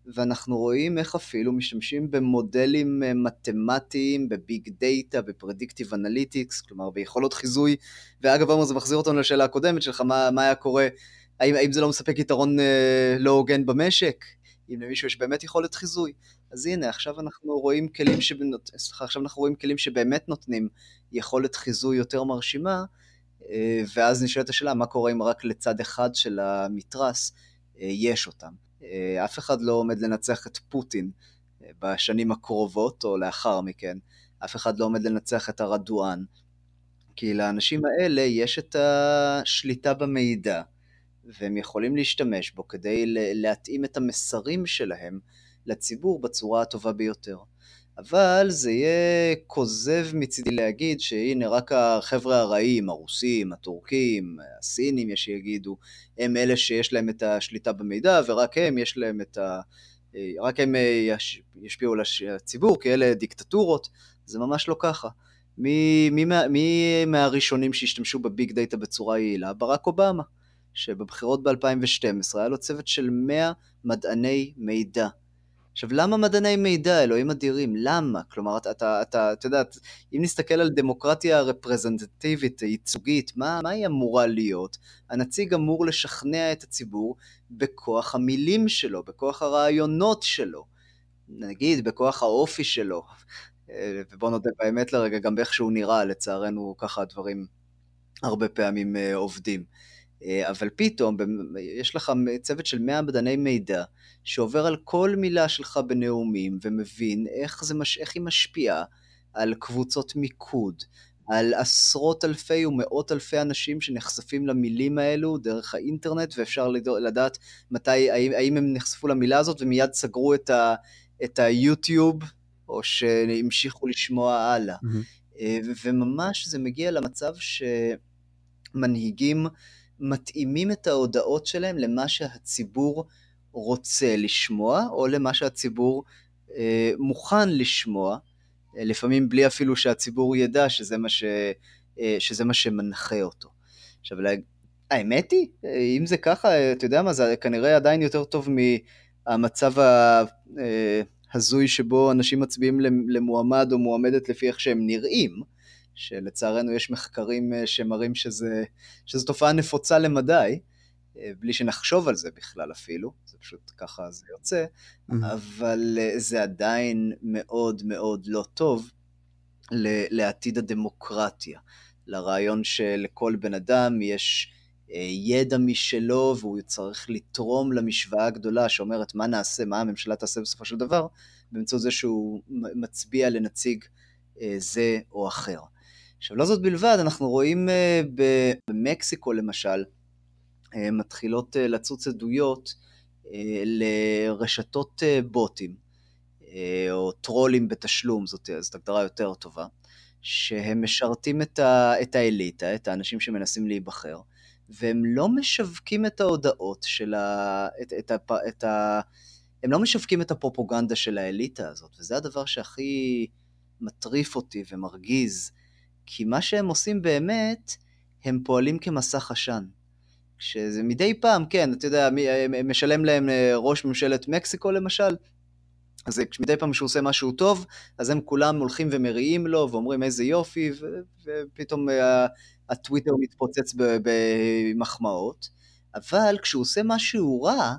ואנחנו רואים איך אפילו משתמשים במודלים אה, מתמטיים, בביג דאטה, ב predictive analytics, כלומר ביכולות חיזוי, ואגב עומר זה מחזיר אותנו לשאלה הקודמת שלך, מה, מה היה קורה, האם, האם זה לא מספק יתרון אה, לא הוגן במשק, אם למישהו יש באמת יכולת חיזוי. אז הנה, עכשיו אנחנו רואים כלים, שבנות... סליחה, עכשיו אנחנו רואים כלים שבאמת נותנים יכולת חיזוי יותר מרשימה, אה, ואז נשאלת השאלה, מה קורה אם רק לצד אחד של המתרס אה, יש אותם. אה, אף אחד לא עומד לנצח את פוטין אה, בשנים הקרובות או לאחר מכן. אף אחד לא עומד לנצח את הרדואן. כי לאנשים האלה יש את השליטה במידע, והם יכולים להשתמש בו כדי להתאים את המסרים שלהם לציבור בצורה הטובה ביותר. אבל זה יהיה כוזב מצידי להגיד שהנה רק החבר'ה הרעים, הרוסים, הטורקים, הסינים יש שיגידו, הם אלה שיש להם את השליטה במידע ורק הם יש להם את ה... רק הם יש... ישפיעו על הציבור כי אלה דיקטטורות, זה ממש לא ככה. מי, מי, מי מהראשונים שהשתמשו בביג דאטה בצורה יעילה? ברק אובמה, שבבחירות ב-2012 היה לו צוות של 100 מדעני מידע. עכשיו, למה מדעני מידע, אלוהים אדירים? למה? כלומר, אתה, אתה, אתה, אתה יודע, אם נסתכל על דמוקרטיה רפרזנטטיבית, ייצוגית, מה, מה היא אמורה להיות? הנציג אמור לשכנע את הציבור בכוח המילים שלו, בכוח הרעיונות שלו, נגיד, בכוח האופי שלו. אה, ובוא נודה באמת לרגע, גם באיך שהוא נראה, לצערנו, ככה הדברים הרבה פעמים אה, עובדים. אה, אבל פתאום יש לך צוות של 100 מדעני מידע שעובר על כל מילה שלך בנאומים ומבין איך, זה מש... איך היא משפיעה על קבוצות מיקוד, על עשרות אלפי ומאות אלפי אנשים שנחשפים למילים האלו דרך האינטרנט ואפשר לדעת מתי, האם, האם הם נחשפו למילה הזאת ומיד סגרו את, ה, את היוטיוב או שהמשיכו לשמוע הלאה. Mm-hmm. וממש זה מגיע למצב שמנהיגים מתאימים את ההודעות שלהם למה שהציבור רוצה לשמוע, או למה שהציבור אה, מוכן לשמוע, אה, לפעמים בלי אפילו שהציבור ידע שזה מה, ש, אה, שזה מה שמנחה אותו. עכשיו, האמת היא, אה, אם זה ככה, אה, אתה יודע מה, זה כנראה עדיין יותר טוב מהמצב ההזוי שבו אנשים מצביעים למועמד או מועמדת לפי איך שהם נראים. שלצערנו יש מחקרים אה, שמראים שזה, שזו תופעה נפוצה למדי, אה, בלי שנחשוב על זה בכלל אפילו, זה פשוט ככה זה יוצא, mm-hmm. אבל אה, זה עדיין מאוד מאוד לא טוב לעתיד הדמוקרטיה, לרעיון שלכל בן אדם יש ידע משלו והוא צריך לתרום למשוואה הגדולה שאומרת מה נעשה, מה הממשלה תעשה בסופו של דבר, באמצעות זה שהוא מצביע לנציג זה או אחר. עכשיו, לא זאת בלבד, אנחנו רואים uh, במקסיקו למשל, מתחילות לצוץ עדויות לרשתות בוטים, או טרולים בתשלום, זאת, זאת הגדרה יותר טובה, שהם משרתים את, ה, את האליטה, את האנשים שמנסים להיבחר, והם לא משווקים את ההודעות של ה... את, את, את, את ה... הם לא משווקים את הפרופוגנדה של האליטה הזאת, וזה הדבר שהכי מטריף אותי ומרגיז, כי מה שהם עושים באמת, הם פועלים כמסך עשן. כשזה מדי פעם, כן, אתה יודע, משלם להם אה, ראש ממשלת מקסיקו למשל, אז מדי פעם שהוא עושה משהו טוב, אז הם כולם הולכים ומריעים לו ואומרים איזה יופי, ופתאום אה, הטוויטר מתפוצץ במחמאות. אבל כשהוא עושה משהו רע,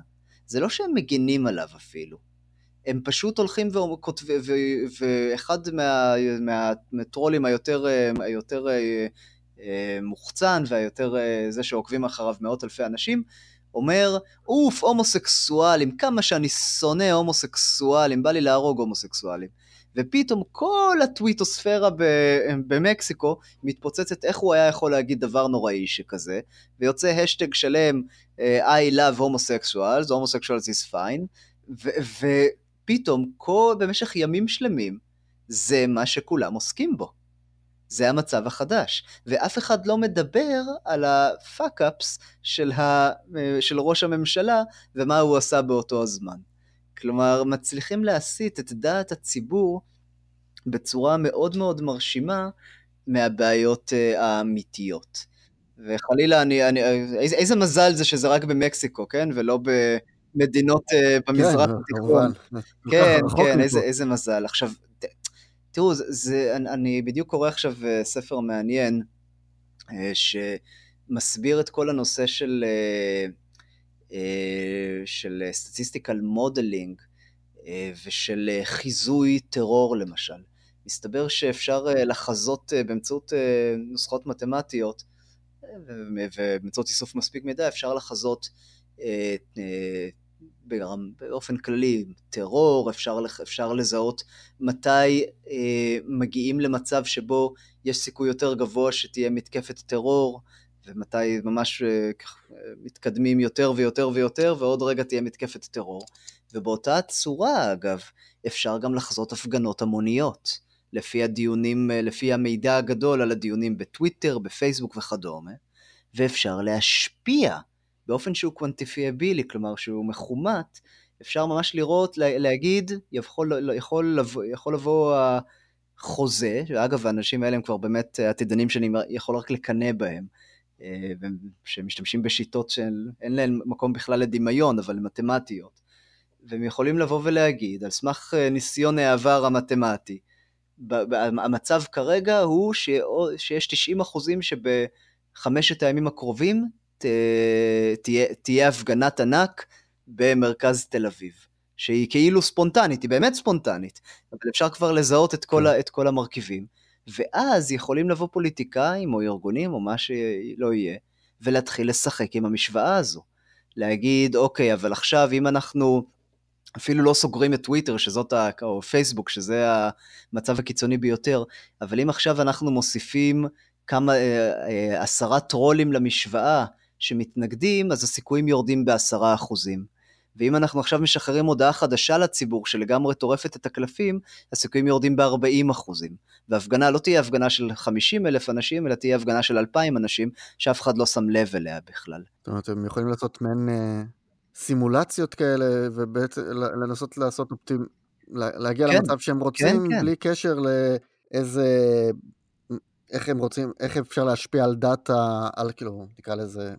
זה לא שהם מגינים עליו אפילו. הם פשוט הולכים וכותבים, ואחד מהטרולים היותר, היותר אה, מוחצן והיותר אה, זה שעוקבים אחריו מאות אלפי אנשים, אומר, אוף, הומוסקסואלים, כמה שאני שונא הומוסקסואלים, בא לי להרוג הומוסקסואלים. ופתאום כל הטוויטוספירה במקסיקו מתפוצצת איך הוא היה יכול להגיד דבר נוראי שכזה, ויוצא השטג שלם אה, I love homosexuals, homosexuals is fine, ופתאום כל, במשך ימים שלמים זה מה שכולם עוסקים בו. זה המצב החדש, ואף אחד לא מדבר על הפאק-אפס של, ה... של ראש הממשלה ומה הוא עשה באותו הזמן. כלומר, מצליחים להסיט את דעת הציבור בצורה מאוד מאוד מרשימה מהבעיות uh, האמיתיות. וחלילה, אני, אני, איזה, איזה מזל זה שזה רק במקסיקו, כן? ולא במדינות uh, במזרח כן, התיכון. כן, כן, איזה, מזל. עכשיו, תראו, אני, בדיוק קורא עכשיו uh, ספר מעניין, uh, שמסביר את כל הנושא של... אה, של statistical modeling אה, ושל אה, חיזוי טרור למשל. מסתבר שאפשר לחזות באמצעות נוסחאות מתמטיות ובאמצעות איסוף מספיק מידע אפשר לחזות באופן כללי טרור, אפשר, אפשר לזהות מתי מגיעים למצב שבו יש סיכוי יותר גבוה שתהיה מתקפת טרור, ומתי ממש אה, מתקדמים יותר ויותר ויותר, ועוד רגע תהיה מתקפת טרור. ובאותה צורה, אגב, אפשר גם לחזות הפגנות המוניות, לפי הדיונים, אה, לפי המידע הגדול על הדיונים בטוויטר, בפייסבוק וכדומה, ואפשר להשפיע באופן שהוא quantifiable י, כלומר שהוא מכומת, אפשר ממש לראות, להגיד, יכול, יכול, לבוא, יכול לבוא החוזה, ואגב האנשים האלה הם כבר באמת עתידנים שאני יכול רק לקנא בהם, אה, שמשתמשים בשיטות שאין להן מקום בכלל לדמיון, אבל מתמטיות. והם יכולים לבוא ולהגיד, על סמך אה, ניסיון העבר המתמטי, המצב כרגע הוא שיש 90 אחוזים שבחמשת הימים הקרובים תהיה, תהיה הפגנת ענק במרכז תל אביב. שהיא כאילו ספונטנית, היא באמת ספונטנית, אבל אפשר כבר לזהות את כל, כן. את כל המרכיבים. ואז יכולים לבוא פוליטיקאים או ארגונים או מה שלא יהיה, ולהתחיל לשחק עם המשוואה הזו. להגיד, אוקיי, אבל עכשיו אם אנחנו אפילו לא סוגרים את טוויטר, שזאת, ה... או פייסבוק, שזה המצב הקיצוני ביותר, אבל אם עכשיו אנחנו מוסיפים כמה, אה, אה, עשרה טרולים למשוואה שמתנגדים, אז הסיכויים יורדים בעשרה אחוזים. ואם אנחנו עכשיו משחררים הודעה חדשה לציבור שלגמרי טורפת את הקלפים, הסיכויים יורדים ב-40 אחוזים. והפגנה לא תהיה הפגנה של 50 אלף אנשים, אלא תהיה הפגנה של 2,000 אנשים, שאף אחד לא שם לב אליה בכלל. זאת אומרת, הם יכולים לעשות מעין אה, סימולציות כאלה, ובעצם לנסות לעשות אופטימ... להגיע כן, למצב שהם רוצים, כן, כן. בלי קשר לאיזה... איך הם רוצים, איך אפשר להשפיע על דאטה, על כאילו, נקרא לזה,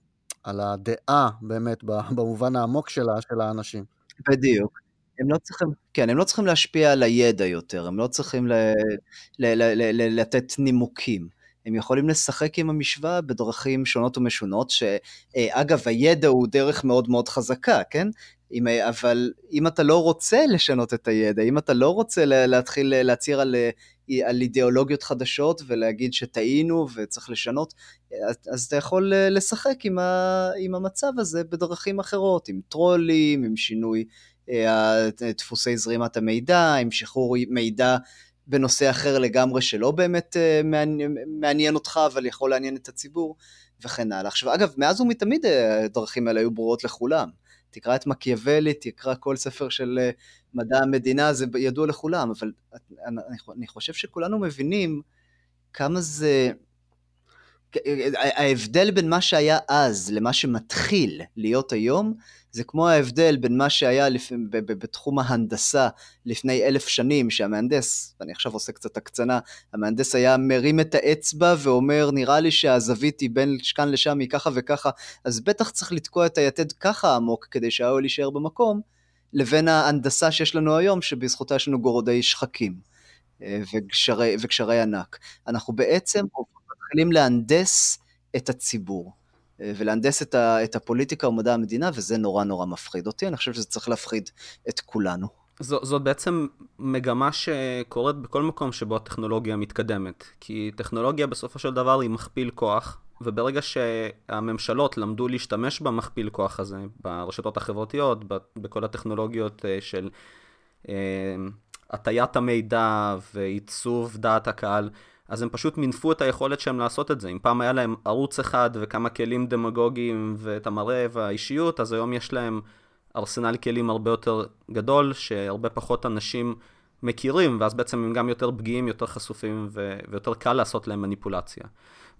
על הדעה באמת, במובן העמוק שלה, של האנשים. בדיוק. הם לא צריכים, כן, הם לא צריכים להשפיע על הידע יותר, הם לא צריכים ל, ל, ל, ל, ל, לתת נימוקים. הם יכולים לשחק עם המשוואה בדרכים שונות ומשונות, שאגב, הידע הוא דרך מאוד מאוד חזקה, כן? אם, אבל אם אתה לא רוצה לשנות את הידע, אם אתה לא רוצה להתחיל להצהיר על, על אידיאולוגיות חדשות ולהגיד שטעינו וצריך לשנות, אז אתה יכול לשחק עם, ה, עם המצב הזה בדרכים אחרות, עם טרולים, עם שינוי אה, דפוסי זרימת המידע, עם שחרור מידע בנושא אחר לגמרי שלא באמת אה, מעניין אותך, אבל יכול לעניין את הציבור. וכן הלאה. עכשיו, אגב, מאז ומתמיד הדרכים האלה היו ברורות לכולם. תקרא את מקיאוולי, תקרא כל ספר של אה, מדע המדינה, זה ידוע לכולם, אבל אני חושב שכולנו מבינים כמה זה... ההבדל בין מה שהיה אז למה שמתחיל להיות היום, זה כמו ההבדל בין מה שהיה לפ... בתחום ההנדסה לפני אלף שנים, שהמהנדס, ואני עכשיו עושה קצת הקצנה, המהנדס היה מרים את האצבע ואומר, נראה לי שהזווית היא בין כאן לשם היא ככה וככה, אז בטח צריך לתקוע את היתד ככה עמוק כדי שהאוהל יישאר במקום, לבין ההנדסה שיש לנו היום, שבזכותה יש לנו גורודי שחקים אה, וגשרי, וגשרי ענק. אנחנו בעצם מתחילים להנדס את הציבור. אה, ולהנדס את, ה, את הפוליטיקה ומדע המדינה, וזה נורא נורא מפחיד אותי, אני חושב שזה צריך להפחיד את כולנו. זו, זאת בעצם מגמה שקורית בכל מקום שבו הטכנולוגיה מתקדמת. כי טכנולוגיה בסופו של דבר היא מכפיל כוח, וברגע שהממשלות למדו להשתמש במכפיל כוח הזה, ברשתות החברתיות, בכל הטכנולוגיות אה, של אה, הטיית המידע ועיצוב דעת הקהל, אז הם פשוט מינפו את היכולת שלהם לעשות את זה. אם פעם היה להם ערוץ אחד וכמה כלים דמגוגיים ואת המראה והאישיות, אז היום יש להם ארסנל כלים הרבה יותר גדול, שהרבה פחות אנשים מכירים, ואז בעצם הם גם יותר פגיעים, יותר חשופים, ו- ויותר קל לעשות להם מניפולציה.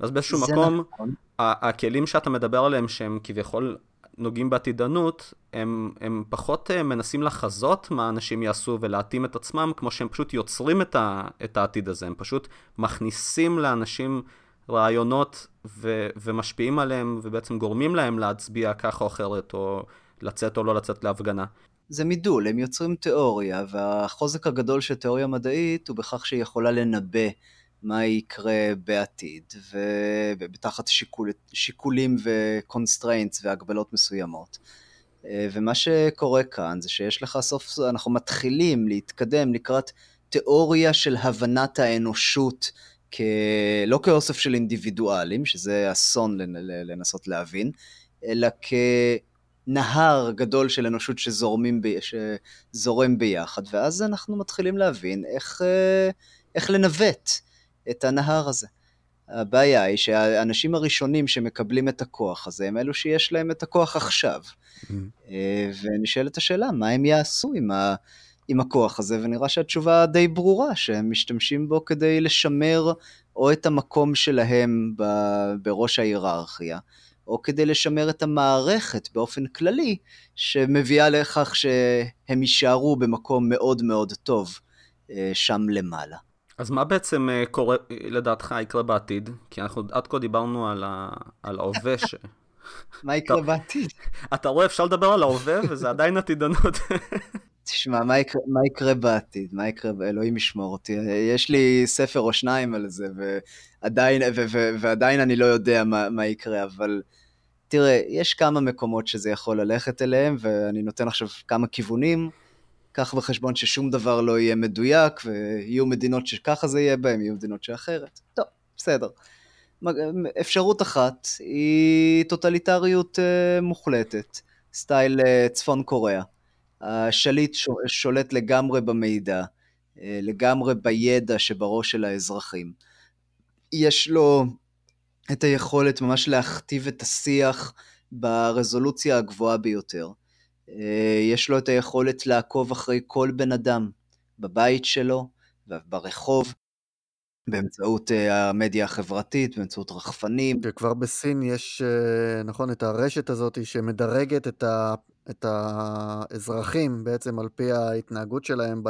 ואז באיזשהו מקום, נכון. הכלים שאתה מדבר עליהם, שהם כביכול נוגעים בעתידנות, הם, הם פחות uh, מנסים לחזות מה אנשים יעשו ולהתאים את עצמם, כמו שהם פשוט יוצרים את, ה, את העתיד הזה. הם פשוט מכניסים לאנשים רעיונות ו, ומשפיעים עליהם, ובעצם גורמים להם להצביע ככה או אחרת, או לצאת או לא לצאת להפגנה. זה מידול, הם יוצרים תיאוריה, והחוזק הגדול של תיאוריה מדעית הוא בכך שהיא יכולה לנבא מה יקרה בעתיד, ותחת שיקול, שיקולים ו constraints והגבלות מסוימות. אה, ומה שקורה כאן זה שיש לך סוף, אנחנו מתחילים להתקדם לקראת תיאוריה של הבנת האנושות, כ... לא כאוסף של אינדיבידואלים, שזה אסון לנסות להבין, אלא כנהר גדול של אנושות שזורמים ב... שזורם ביחד, ואז אנחנו מתחילים להבין איך, אה, איך לנווט. את הנהר הזה. הבעיה היא שהאנשים הראשונים שמקבלים את הכוח הזה הם אלו שיש להם את הכוח עכשיו. Mm-hmm. אה, ונשאלת השאלה, מה הם יעשו עם, ה, עם הכוח הזה, ונראה שהתשובה די ברורה, שהם משתמשים בו כדי לשמר או את המקום שלהם ב, בראש ההיררכיה, או כדי לשמר את המערכת באופן כללי, שמביאה לכך שהם יישארו במקום מאוד מאוד טוב אה, שם למעלה. אז מה בעצם אה, קורה, לדעתך, יקרה בעתיד? כי אנחנו עד כה דיברנו על, ה... על ההווה ש... מה יקרה בעתיד? אתה רואה, אפשר לדבר על ההווה, וזה עדיין עתידנות. תשמע, מה יקרה, מה יקרה בעתיד? מה יקרה, אלוהים ישמור אותי. יש לי ספר או שניים על זה, ועדיין, ו- ו- ועדיין אני לא יודע מה, מה יקרה, אבל תראה, יש כמה מקומות שזה יכול ללכת אליהם, ואני נותן עכשיו כמה כיוונים. קח בחשבון ששום דבר לא יהיה מדויק, ויהיו מדינות שככה זה יהיה בהן, יהיו מדינות שאחרת. טוב, בסדר. אפשרות אחת היא טוטליטריות uh, מוחלטת, סטייל uh, צפון קוריאה. השליט שולט לגמרי במידע, uh, לגמרי בידע שבראש של האזרחים. יש לו את היכולת ממש להכתיב את השיח ברזולוציה הגבוהה ביותר. אה, יש לו את היכולת לעקוב אחרי כל בן אדם בבית שלו, ברחוב, באמצעות אה, המדיה החברתית, באמצעות רחפנים. וכבר בסין יש, אה, נכון, את הרשת הזאת שמדרגת את, ה, את האזרחים בעצם על פי ההתנהגות שלהם ב...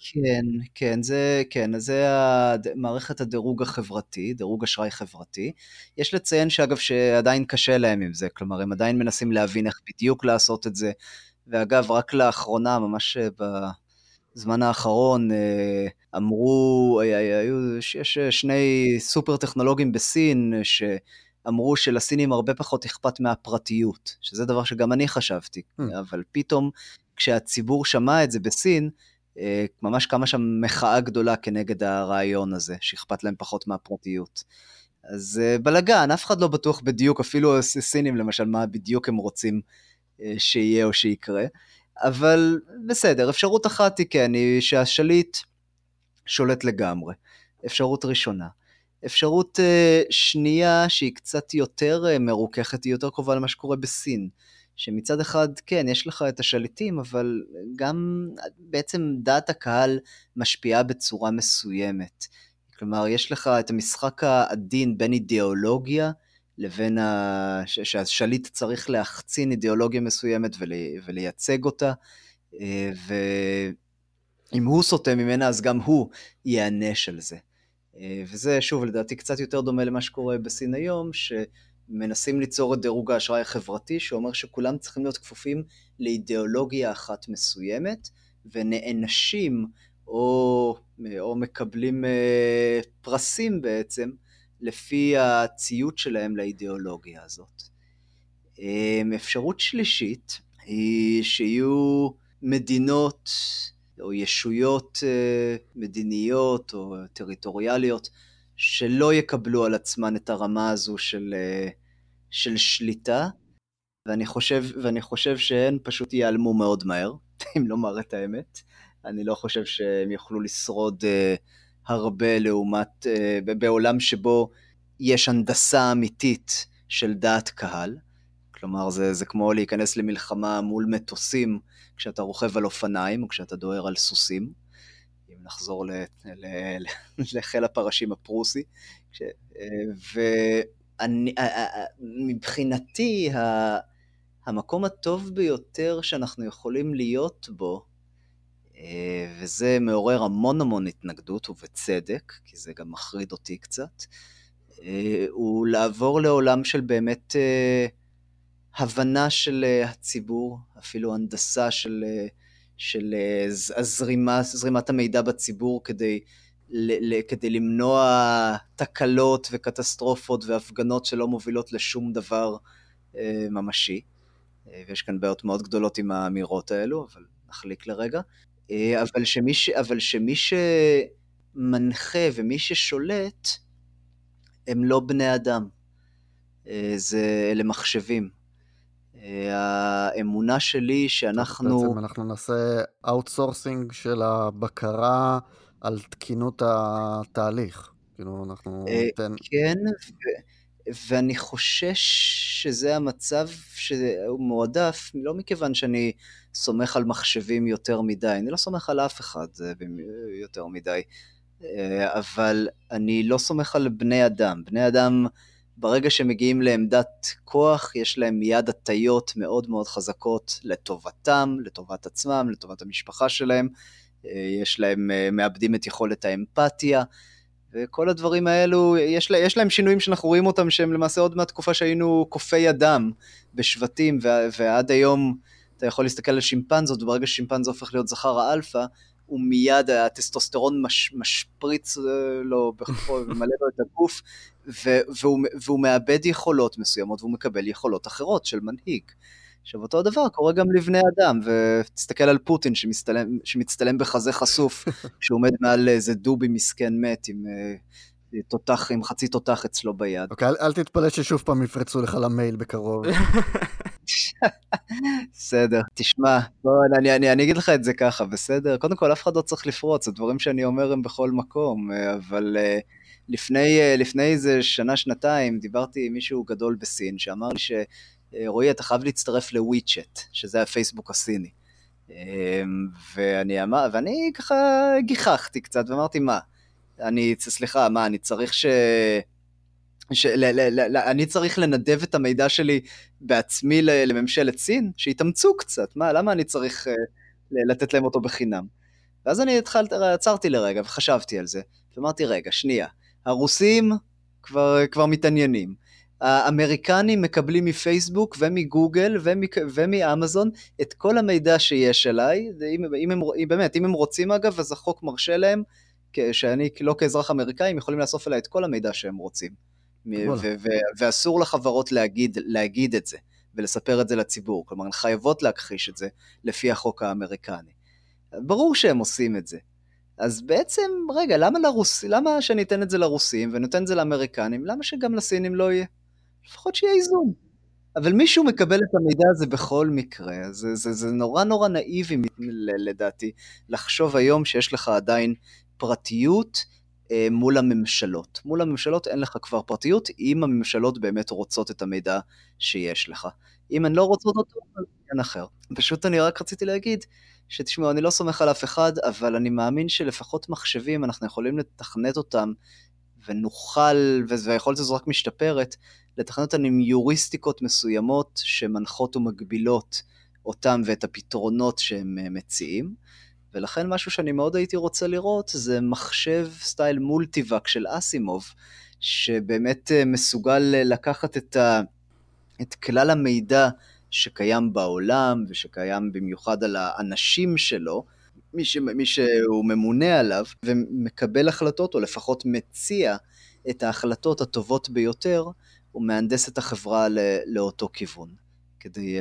כן, כן, זה, כן, זה מערכת הדירוג החברתי, דירוג אשראי חברתי. יש לציין שאגב שעדיין קשה להם עם זה, כלומר הם עדיין מנסים להבין איך בדיוק לעשות את זה. ואגב, רק לאחרונה, ממש בזמן האחרון, אה, אמרו, היו, יש שני סופר טכנולוגים בסין שאמרו שלסינים הרבה פחות אכפת מהפרטיות, שזה דבר שגם אני חשבתי, mm. אבל פתאום כשהציבור שמע את זה בסין, אה, ממש קמה שם מחאה גדולה כנגד הרעיון הזה, שאכפת להם פחות מהפרטיות. אז אה, בלאגן, אף אחד לא בטוח בדיוק, אפילו הסינים למשל, מה בדיוק הם רוצים אה, שיהיה או שיקרה. אבל בסדר, אפשרות אחת היא כן, היא שהשליט שולט לגמרי. אפשרות ראשונה. אפשרות שנייה שהיא קצת יותר מרוככת, היא יותר קרובה למה שקורה בסין. שמצד אחד, כן, יש לך את השליטים, אבל גם בעצם דעת הקהל משפיעה בצורה מסוימת. כלומר, יש לך את המשחק העדין בין אידיאולוגיה לבין ה... שהשליט צריך להחצין אידיאולוגיה מסוימת ול... ולייצג אותה, אה, ואם הוא סוטה ממנה, אז גם הוא ייענש על זה. אה, וזה, שוב, לדעתי קצת יותר דומה למה שקורה בסין היום, שמנסים ליצור את דירוג האשראי החברתי, שאומר שכולם צריכים להיות כפופים לאידיאולוגיה אחת מסוימת, ונענשים או, או מקבלים אה, פרסים בעצם, לפי הציות שלהם לאידיאולוגיה הזאת. אמ, אפשרות שלישית היא שיהיו מדינות או ישויות אה, מדיניות או טריטוריאליות שלא יקבלו על עצמן את הרמה הזו של, אה, של שליטה, ואני חושב, ואני חושב שהן פשוט ייעלמו מאוד מהר, אם לומר את האמת. אני לא חושב שהם יוכלו לשרוד uh, הרבה לעומת, uh, בעולם שבו יש הנדסה אמיתית של דעת קהל. כלומר, זה, זה כמו להיכנס למלחמה מול מטוסים כשאתה רוכב על אופניים או כשאתה דוהר על סוסים. נחזור ל, ל, ל, לחיל הפרשים הפרוסי. כש, ואני, מבחינתי, המקום הטוב ביותר שאנחנו יכולים להיות בו אה, וזה מעורר המון המון התנגדות, ובצדק, כי זה גם מחריד אותי קצת, אה, הוא לעבור לעולם של באמת אה, הבנה של הציבור, אפילו הנדסה של, של הזרימה, זרימת המידע בציבור כדי, כדי למנוע תקלות וקטסטרופות והפגנות שלא מובילות לשום דבר ממשי. ויש כאן בעיות מאוד גדולות עם האמירות האלו, אבל נחליק לרגע. אה, אבל שמי, ש... אבל שמי שמנחה ומי ששולט הם לא בני אדם, אה, זה, אלה מחשבים. אה, האמונה שלי שאנחנו... בעצם אנחנו נעשה outsourcing של הבקרה על תקינות התהליך. כאילו, אנחנו ניתן... כן, ואני חושש שזה המצב שהוא מועדף, לא מכיוון שאני סומך על מחשבים יותר מדי, אני לא סומך על אף אחד יותר מדי, אבל אני לא סומך על בני אדם. בני אדם, ברגע שהם מגיעים לעמדת כוח, יש להם מיד הטיות מאוד מאוד חזקות לטובתם, לטובת עצמם, לטובת המשפחה שלהם, יש להם, מאבדים את יכולת האמפתיה. וכל הדברים האלו, יש, לה, יש להם שינויים שאנחנו רואים אותם שהם למעשה עוד מהתקופה שהיינו קופי אדם בשבטים, ועד היום אתה יכול להסתכל על שימפנזות, וברגע ששימפנזה הופך להיות זכר האלפא, הוא מיד, הטסטוסטרון מש, משפריץ אה, לו בכל, ממלא לו את הגוף, והוא, והוא מאבד יכולות מסוימות, והוא מקבל יכולות אחרות של מנהיג. עכשיו אותו הדבר קורה גם לבני אדם, ותסתכל על פוטין שמצטלם, שמצטלם בחזה חשוף, שעומד מעל איזה דובי מסכן מת עם אה, תותח, עם חצי תותח אצלו ביד. אוקיי, אל, אל תתפלא ששוב פעם יפרצו לך למייל בקרוב. בסדר, תשמע, בוא, אני, אני, אני אגיד לך את זה ככה, בסדר? קודם כל, אף אחד לא צריך לפרוץ, הדברים שאני אומר הם בכל מקום, אה, אבל uh, לפני, uh, לפני איזה שנה, שנתיים, דיברתי עם מישהו גדול בסין, שאמר לי ש... אה, רועי, אתה חייב להצטרף לוויצ'ט, שזה הפייסבוק הסיני. אמ, ואני אמר, ואני ככה גיחכתי קצת ואמרתי, מה, אני, סליחה, מה, אני צריך ש... ש... ל, ל, ל, אני צריך לנדב את המידע שלי בעצמי לממשלת סין? שיתאמצו קצת, מה, למה אני צריך uh, לתת להם אותו בחינם? ואז אני התחלתי, עצרתי לרגע וחשבתי על זה, ואמרתי, רגע, שנייה, הרוסים כבר, כבר מתעניינים, האמריקנים מקבלים מפייסבוק ומגוגל ומאמזון את כל המידע שיש עליי, אם, אם הם, אם, באמת, אם הם רוצים אגב, אז החוק מרשה להם, שאני לא כאזרח אמריקאי, הם יכולים לאסוף אליי את כל המידע שהם רוצים. ואסור לחברות להגיד, להגיד את זה, ולספר את זה לציבור, כלומר, הן חייבות להכחיש את זה לפי החוק האמריקני. ברור שהם עושים את זה. אז בעצם, רגע, למה לרוס... למה שאני אתן את זה לרוסים ונותן את זה לאמריקנים, למה שגם לסינים לא יהיה? לפחות שיהיה איזון. אבל מישהו מקבל את המידע הזה בכל מקרה, זה, זה, זה נורא נורא נאיבי לדעתי, לחשוב היום שיש לך עדיין פרטיות אה, מול הממשלות. מול הממשלות אין לך כבר פרטיות, אם הממשלות באמת רוצות את המידע שיש לך. אם הן לא רוצות אותו, אז עניין אחר. פשוט אני רק רציתי להגיד, שתשמעו, אני לא סומך על אף אחד, אבל אני מאמין שלפחות מחשבים, אנחנו יכולים לתכנת אותם, ונוכל, והיכולת הזו רק משתפרת, לתכנת אותם עם יוריסטיקות מסוימות שמנחות ומגבילות אותם ואת הפתרונות שהם אה, מציעים. ולכן משהו שאני מאוד הייתי רוצה לראות זה מחשב סטייל מולטיבק של אסימוב, שבאמת אה, מסוגל לקחת את, ה, את כלל המידע שקיים בעולם ושקיים במיוחד על האנשים שלו, מי, ש, מי שהוא ממונה עליו, ומקבל החלטות, או לפחות מציע את ההחלטות הטובות ביותר, ומהנדס את החברה לאותו כיוון, כדי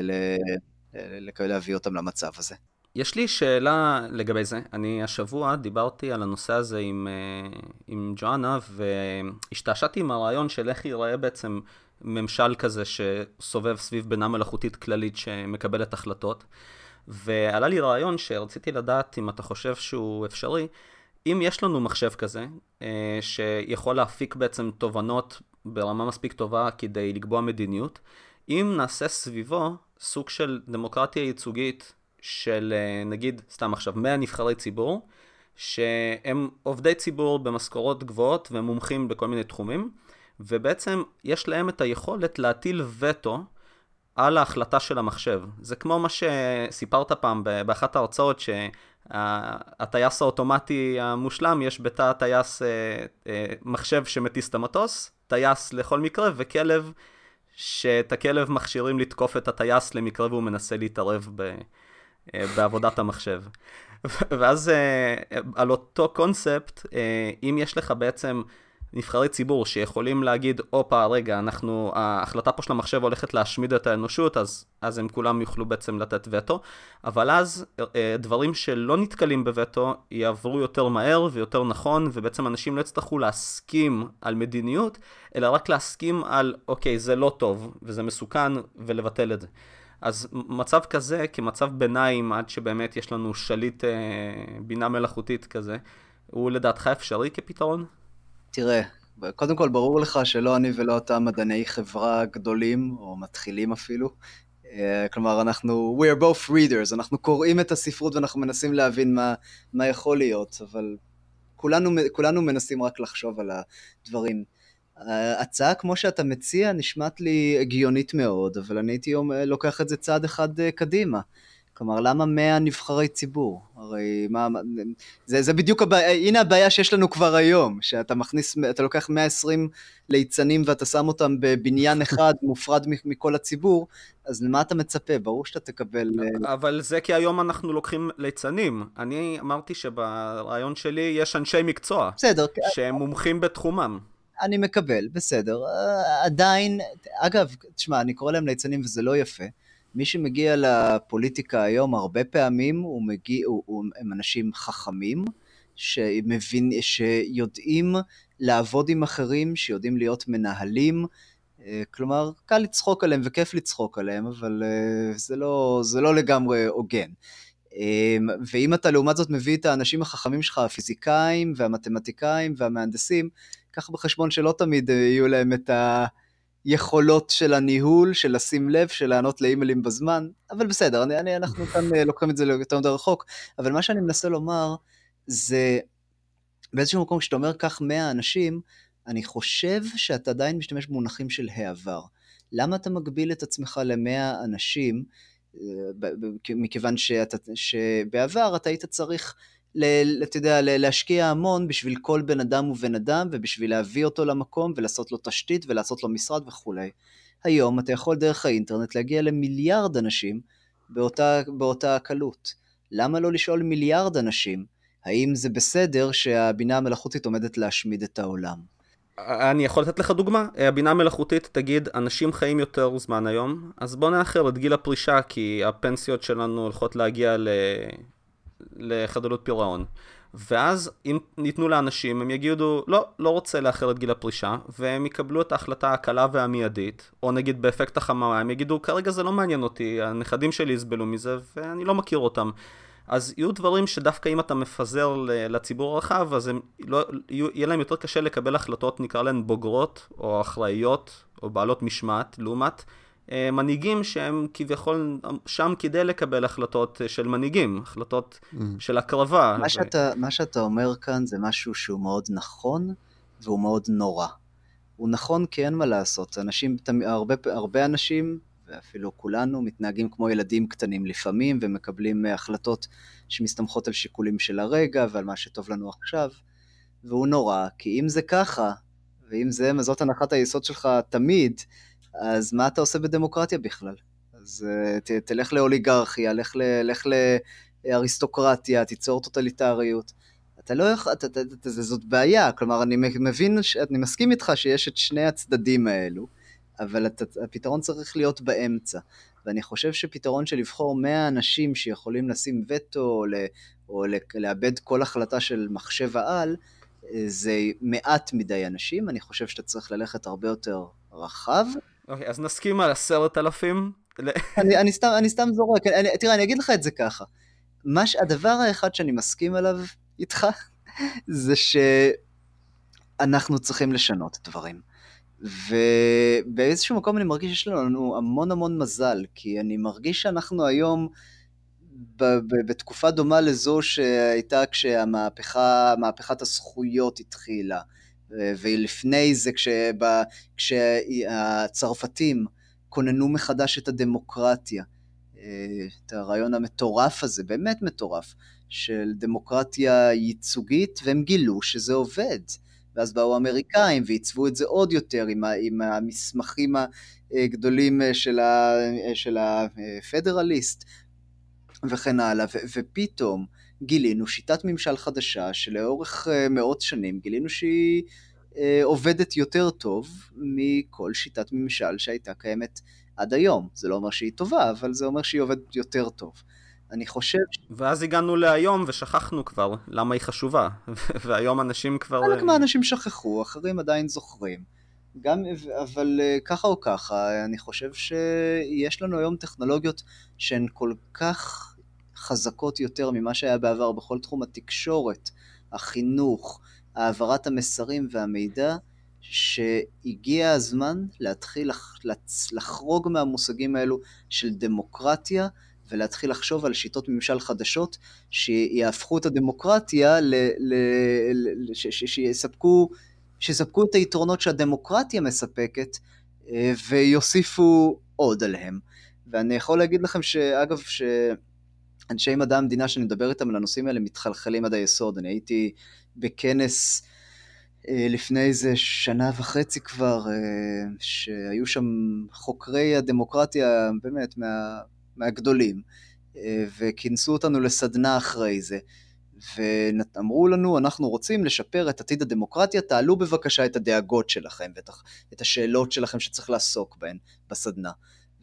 להביא אותם למצב הזה. יש לי שאלה לגבי זה. אני השבוע דיברתי על הנושא הזה עם, אה, עם ג'ואנה, והשתעשעתי עם הרעיון של איך ייראה בעצם ממשל כזה שסובב סביב בינה מלאכותית כללית שמקבלת החלטות. ועלה לי רעיון שרציתי לדעת אם אתה חושב שהוא אפשרי, אם יש לנו מחשב כזה, אה, שיכול להפיק בעצם תובנות ברמה מספיק טובה כדי לקבוע מדיניות, אם נעשה סביבו סוג של דמוקרטיה ייצוגית של אה, נגיד, סתם עכשיו, 100 נבחרי ציבור, שהם עובדי ציבור במשכורות גבוהות ומומחים בכל מיני תחומים, ובעצם יש להם את היכולת להטיל וטו על ההחלטה של המחשב. זה כמו מה שסיפרת פעם באחת ההרצאות, שהטייס האוטומטי המושלם, יש בתא הטייס אה, אה, מחשב שמטיס את המטוס, טייס לכל מקרה, וכלב, שאת הכלב מכשירים לתקוף את הטייס למקרה והוא מנסה להתערב ב... אה, בעבודת המחשב. ואז על אותו קונספט, אם יש לך בעצם נבחרי ציבור שיכולים להגיד, הופה, רגע, אנחנו, ההחלטה פה של המחשב הולכת להשמיד את האנושות, אז, אז הם כולם יוכלו בעצם לתת וטו, אבל אז דברים שלא נתקלים בווטו יעברו יותר מהר ויותר נכון, ובעצם אנשים לא יצטרכו להסכים על מדיניות, אלא רק להסכים על, אוקיי, זה לא טוב, וזה מסוכן, ולבטל את זה. אז מצב כזה, כמצב ביניים, עד שבאמת יש לנו שליט אה, בינה מלאכותית כזה, הוא לדעתך אפשרי כפתרון? תראה, קודם כל ברור לך שלא אני ולא אתה מדעני חברה גדולים, או מתחילים אפילו. אה, כלומר, אנחנו, we are both readers, אנחנו קוראים את הספרות ואנחנו מנסים להבין מה, מה יכול להיות, אבל כולנו, כולנו מנסים רק לחשוב על הדברים. ההצעה כמו שאתה מציע נשמעת לי הגיונית מאוד, אבל אני הייתי לוקח את זה צעד אחד אה, קדימה. כלומר, למה 100 נבחרי ציבור? הרי מה, זה, זה בדיוק הבעיה, הנה הבעיה שיש לנו כבר היום, שאתה מכניס, אתה לוקח 120 ליצנים ואתה שם אותם בבניין אחד מופרד מכל הציבור, אז למה אתה מצפה? ברור שאתה תקבל... אה, אבל זה כי היום אנחנו לוקחים ליצנים. אני אמרתי שברעיון שלי יש אנשי מקצוע. בסדר. שהם מומחים בתחומם. אני מקבל, בסדר. אה, עדיין, אגב, תשמע, אני קורא להם ליצנים וזה לא יפה. מי שמגיע לפוליטיקה היום, הרבה פעמים הוא מגיע, הוא, הוא, הם אנשים חכמים, שמבין, שיודעים לעבוד עם אחרים, שיודעים להיות מנהלים. אה, כלומר, קל לצחוק עליהם וכיף לצחוק עליהם, אבל אה, זה לא, זה לא לגמרי הוגן. ואם אתה לעומת זאת מביא את האנשים החכמים שלך, הפיזיקאים והמתמטיקאים והמהנדסים, קח בחשבון שלא תמיד אה, יהיו להם את היכולות של הניהול, של לשים לב, של לענות לאימיילים בזמן, אבל בסדר, אני, אני, אנחנו כאן אה, לוקחים את זה יותר מדי רחוק, אבל מה שאני מנסה לומר זה, באיזשהו מקום כשאתה אומר קח 100 אנשים, אני חושב שאתה עדיין משתמש במונחים של העבר. למה אתה מגביל את עצמך ל-100 אנשים? אה, מכיוון שאתה, שבעבר אתה היית צריך אתה יודע, להשקיע המון בשביל כל בן אדם ובן אדם, ובשביל להביא אותו למקום, ולעשות לו תשתית, ולעשות לו משרד וכולי. היום אתה יכול דרך האינטרנט להגיע למיליארד אנשים באותה, באותה הקלות. למה לא לשאול מיליארד אנשים, האם זה בסדר שהבינה המלאכותית עומדת להשמיד את העולם? אני יכול לתת לך דוגמה, הבינה המלאכותית תגיד, אנשים חיים יותר זמן היום, אז בוא נאחר את גיל הפרישה, כי הפנסיות שלנו הולכות להגיע ל... לחדלות פירעון. ואז אם ניתנו לאנשים, הם יגידו, לא, לא רוצה לאחר את גיל הפרישה, והם יקבלו את ההחלטה הקלה והמיידית, או נגיד באפקט החממה, הם יגידו, כרגע זה לא מעניין אותי, הנכדים שלי יסבלו מזה, ואני לא מכיר אותם. אז יהיו דברים שדווקא אם אתה מפזר לציבור הרחב, אז הם לא, יהיה להם יותר קשה לקבל החלטות, נקרא להן בוגרות, או אחראיות, או בעלות משמעת, לעומת מנהיגים שהם כביכול שם כדי לקבל החלטות אה, של מנהיגים, החלטות mm. של הקרבה. מה, ו... שאתה, מה שאתה אומר כאן זה משהו שהוא מאוד נכון והוא מאוד נורא. הוא נכון כי אין מה לעשות, אנשים, הרבה, הרבה אנשים, ואפילו כולנו, מתנהגים כמו ילדים קטנים לפעמים ומקבלים אה, החלטות שמסתמכות על שיקולים של הרגע ועל מה שטוב לנו עכשיו, והוא נורא, כי אם זה ככה, ואם זה, זאת הנחת היסוד שלך תמיד, אז מה אתה עושה בדמוקרטיה בכלל? אז uh, ת, תלך לאוליגרכיה, לך, ל, לך לאריסטוקרטיה, תיצור טוטליטריות. אתה לא יכול, אתה, אתה, אתה, זאת בעיה, כלומר אני מבין, אני מסכים איתך שיש את שני הצדדים האלו, אבל אתה, הפתרון צריך להיות באמצע. ואני חושב שפתרון של לבחור 100 אנשים שיכולים לשים וטו או, או לאבד כל החלטה של מחשב העל, אה, זה מעט מדי אנשים, אני חושב שאתה צריך ללכת הרבה יותר רחב. אוקיי, אז נסכים על עשרת אלפים? אני, אני, סתם, אני סתם זורק, אני, תראה, אני אגיד לך את זה ככה. מש, הדבר האחד שאני מסכים עליו איתך, זה שאנחנו צריכים לשנות דברים. ובאיזשהו מקום אני מרגיש שיש לנו המון המון מזל, כי אני מרגיש שאנחנו היום בתקופה דומה לזו שהייתה כשהמהפכה, מהפכת הזכויות התחילה. ולפני זה כשבה, כשהצרפתים כוננו מחדש את הדמוקרטיה, את הרעיון המטורף הזה, באמת מטורף, של דמוקרטיה ייצוגית, והם גילו שזה עובד. ואז באו האמריקאים ועיצבו את זה עוד יותר עם, עם המסמכים הגדולים של, של הפדרליסט וכן הלאה, ו, ופתאום גילינו שיטת ממשל חדשה שלאורך אה, מאות שנים גילינו שהיא אה, עובדת יותר טוב מכל שיטת ממשל שהייתה קיימת עד היום. זה לא אומר שהיא טובה, אבל זה אומר שהיא עובדת יותר טוב. אני חושב... ואז הגענו להיום ושכחנו כבר למה היא חשובה, והיום אנשים כבר... חלק מהאנשים שכחו, אחרים עדיין זוכרים. גם, אבל אה, ככה או ככה, אני חושב שיש לנו היום טכנולוגיות שהן כל כך חזקות יותר ממה שהיה בעבר בכל תחום התקשורת, החינוך, העברת המסרים והמידע, שהגיע הזמן להתחיל לחרוג מהמושגים האלו של דמוקרטיה ולהתחיל לחשוב על שיטות ממשל חדשות שיהפכו את הדמוקרטיה, ל, ל, ל, ש, ש, שיספקו, שיספקו את היתרונות שהדמוקרטיה מספקת אה, ויוסיפו עוד עליהם. ואני יכול להגיד לכם שאגב, ש... אנשי מדע המדינה שאני מדבר איתם על הנושאים האלה מתחלחלים עד היסוד. אני הייתי בכנס אה, לפני איזה שנה וחצי כבר, אה, שהיו שם חוקרי הדמוקרטיה באמת מה, מהגדולים, אה, וכינסו אותנו לסדנה אחרי זה. ואמרו לנו, אנחנו רוצים לשפר את עתיד הדמוקרטיה, תעלו בבקשה את הדאגות שלכם ואת השאלות שלכם שצריך לעסוק בהן בסדנה.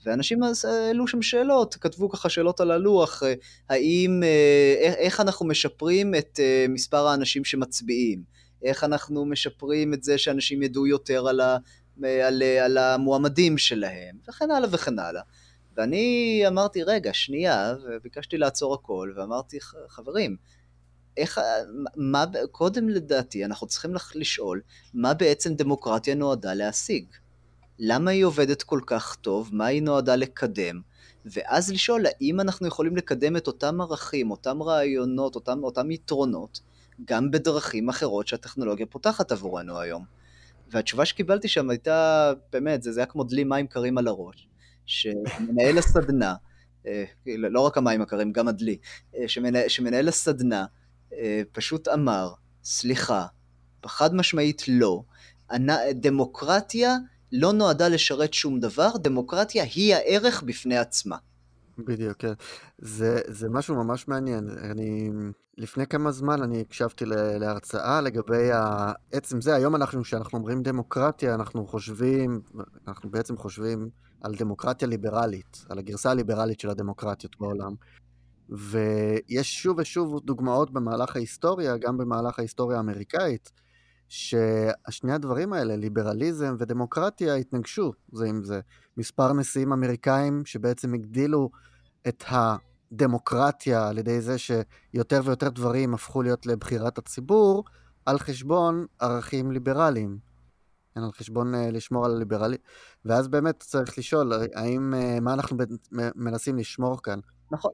ואנשים העלו שם שאלות, כתבו ככה שאלות על הלוח, אה, האם, אה, איך אנחנו משפרים את אה, מספר האנשים שמצביעים, איך אנחנו משפרים את זה שאנשים ידעו יותר על, ה, על, על המועמדים שלהם, וכן הלאה וכן הלאה. ואני אמרתי, רגע, שנייה, וביקשתי לעצור הכל, ואמרתי, חברים, איך, מה, קודם לדעתי אנחנו צריכים לשאול, מה בעצם דמוקרטיה נועדה להשיג? למה היא עובדת כל כך טוב, מה היא נועדה לקדם, ואז לשאול האם אנחנו יכולים לקדם את אותם ערכים, אותם רעיונות, אותם, אותם יתרונות, גם בדרכים אחרות שהטכנולוגיה פותחת עבורנו היום. והתשובה שקיבלתי שם הייתה, באמת, זה, זה היה כמו דלי מים קרים על הראש, שמנהל הסדנה, אה, לא רק המים הקרים, גם הדלי, אה, שמנהל, שמנהל הסדנה אה, פשוט אמר, סליחה, חד משמעית לא, דמוקרטיה לא נועדה לשרת שום דבר, דמוקרטיה היא הערך בפני עצמה. בדיוק, כן. זה, זה משהו ממש מעניין. אני, לפני כמה זמן אני הקשבתי להרצאה לגבי עצם זה, היום אנחנו, כשאנחנו אומרים דמוקרטיה, אנחנו חושבים, אנחנו בעצם חושבים על דמוקרטיה ליברלית, על הגרסה הליברלית של הדמוקרטיות בעולם. ויש שוב ושוב דוגמאות במהלך ההיסטוריה, גם במהלך ההיסטוריה האמריקאית, ששני הדברים האלה, ליברליזם ודמוקרטיה, התנגשו זה עם זה. מספר נשיאים אמריקאים שבעצם הגדילו את דמוקרטיה, על ידי זה שיותר ויותר דברים הפכו להיות לבחירת הציבור, על חשבון ערכים ליברליים. כן, על חשבון uh, לשמור על הליברלי, ואז באמת צריך לשאול, האם, uh, מה אנחנו מנסים לשמור כאן? נכון.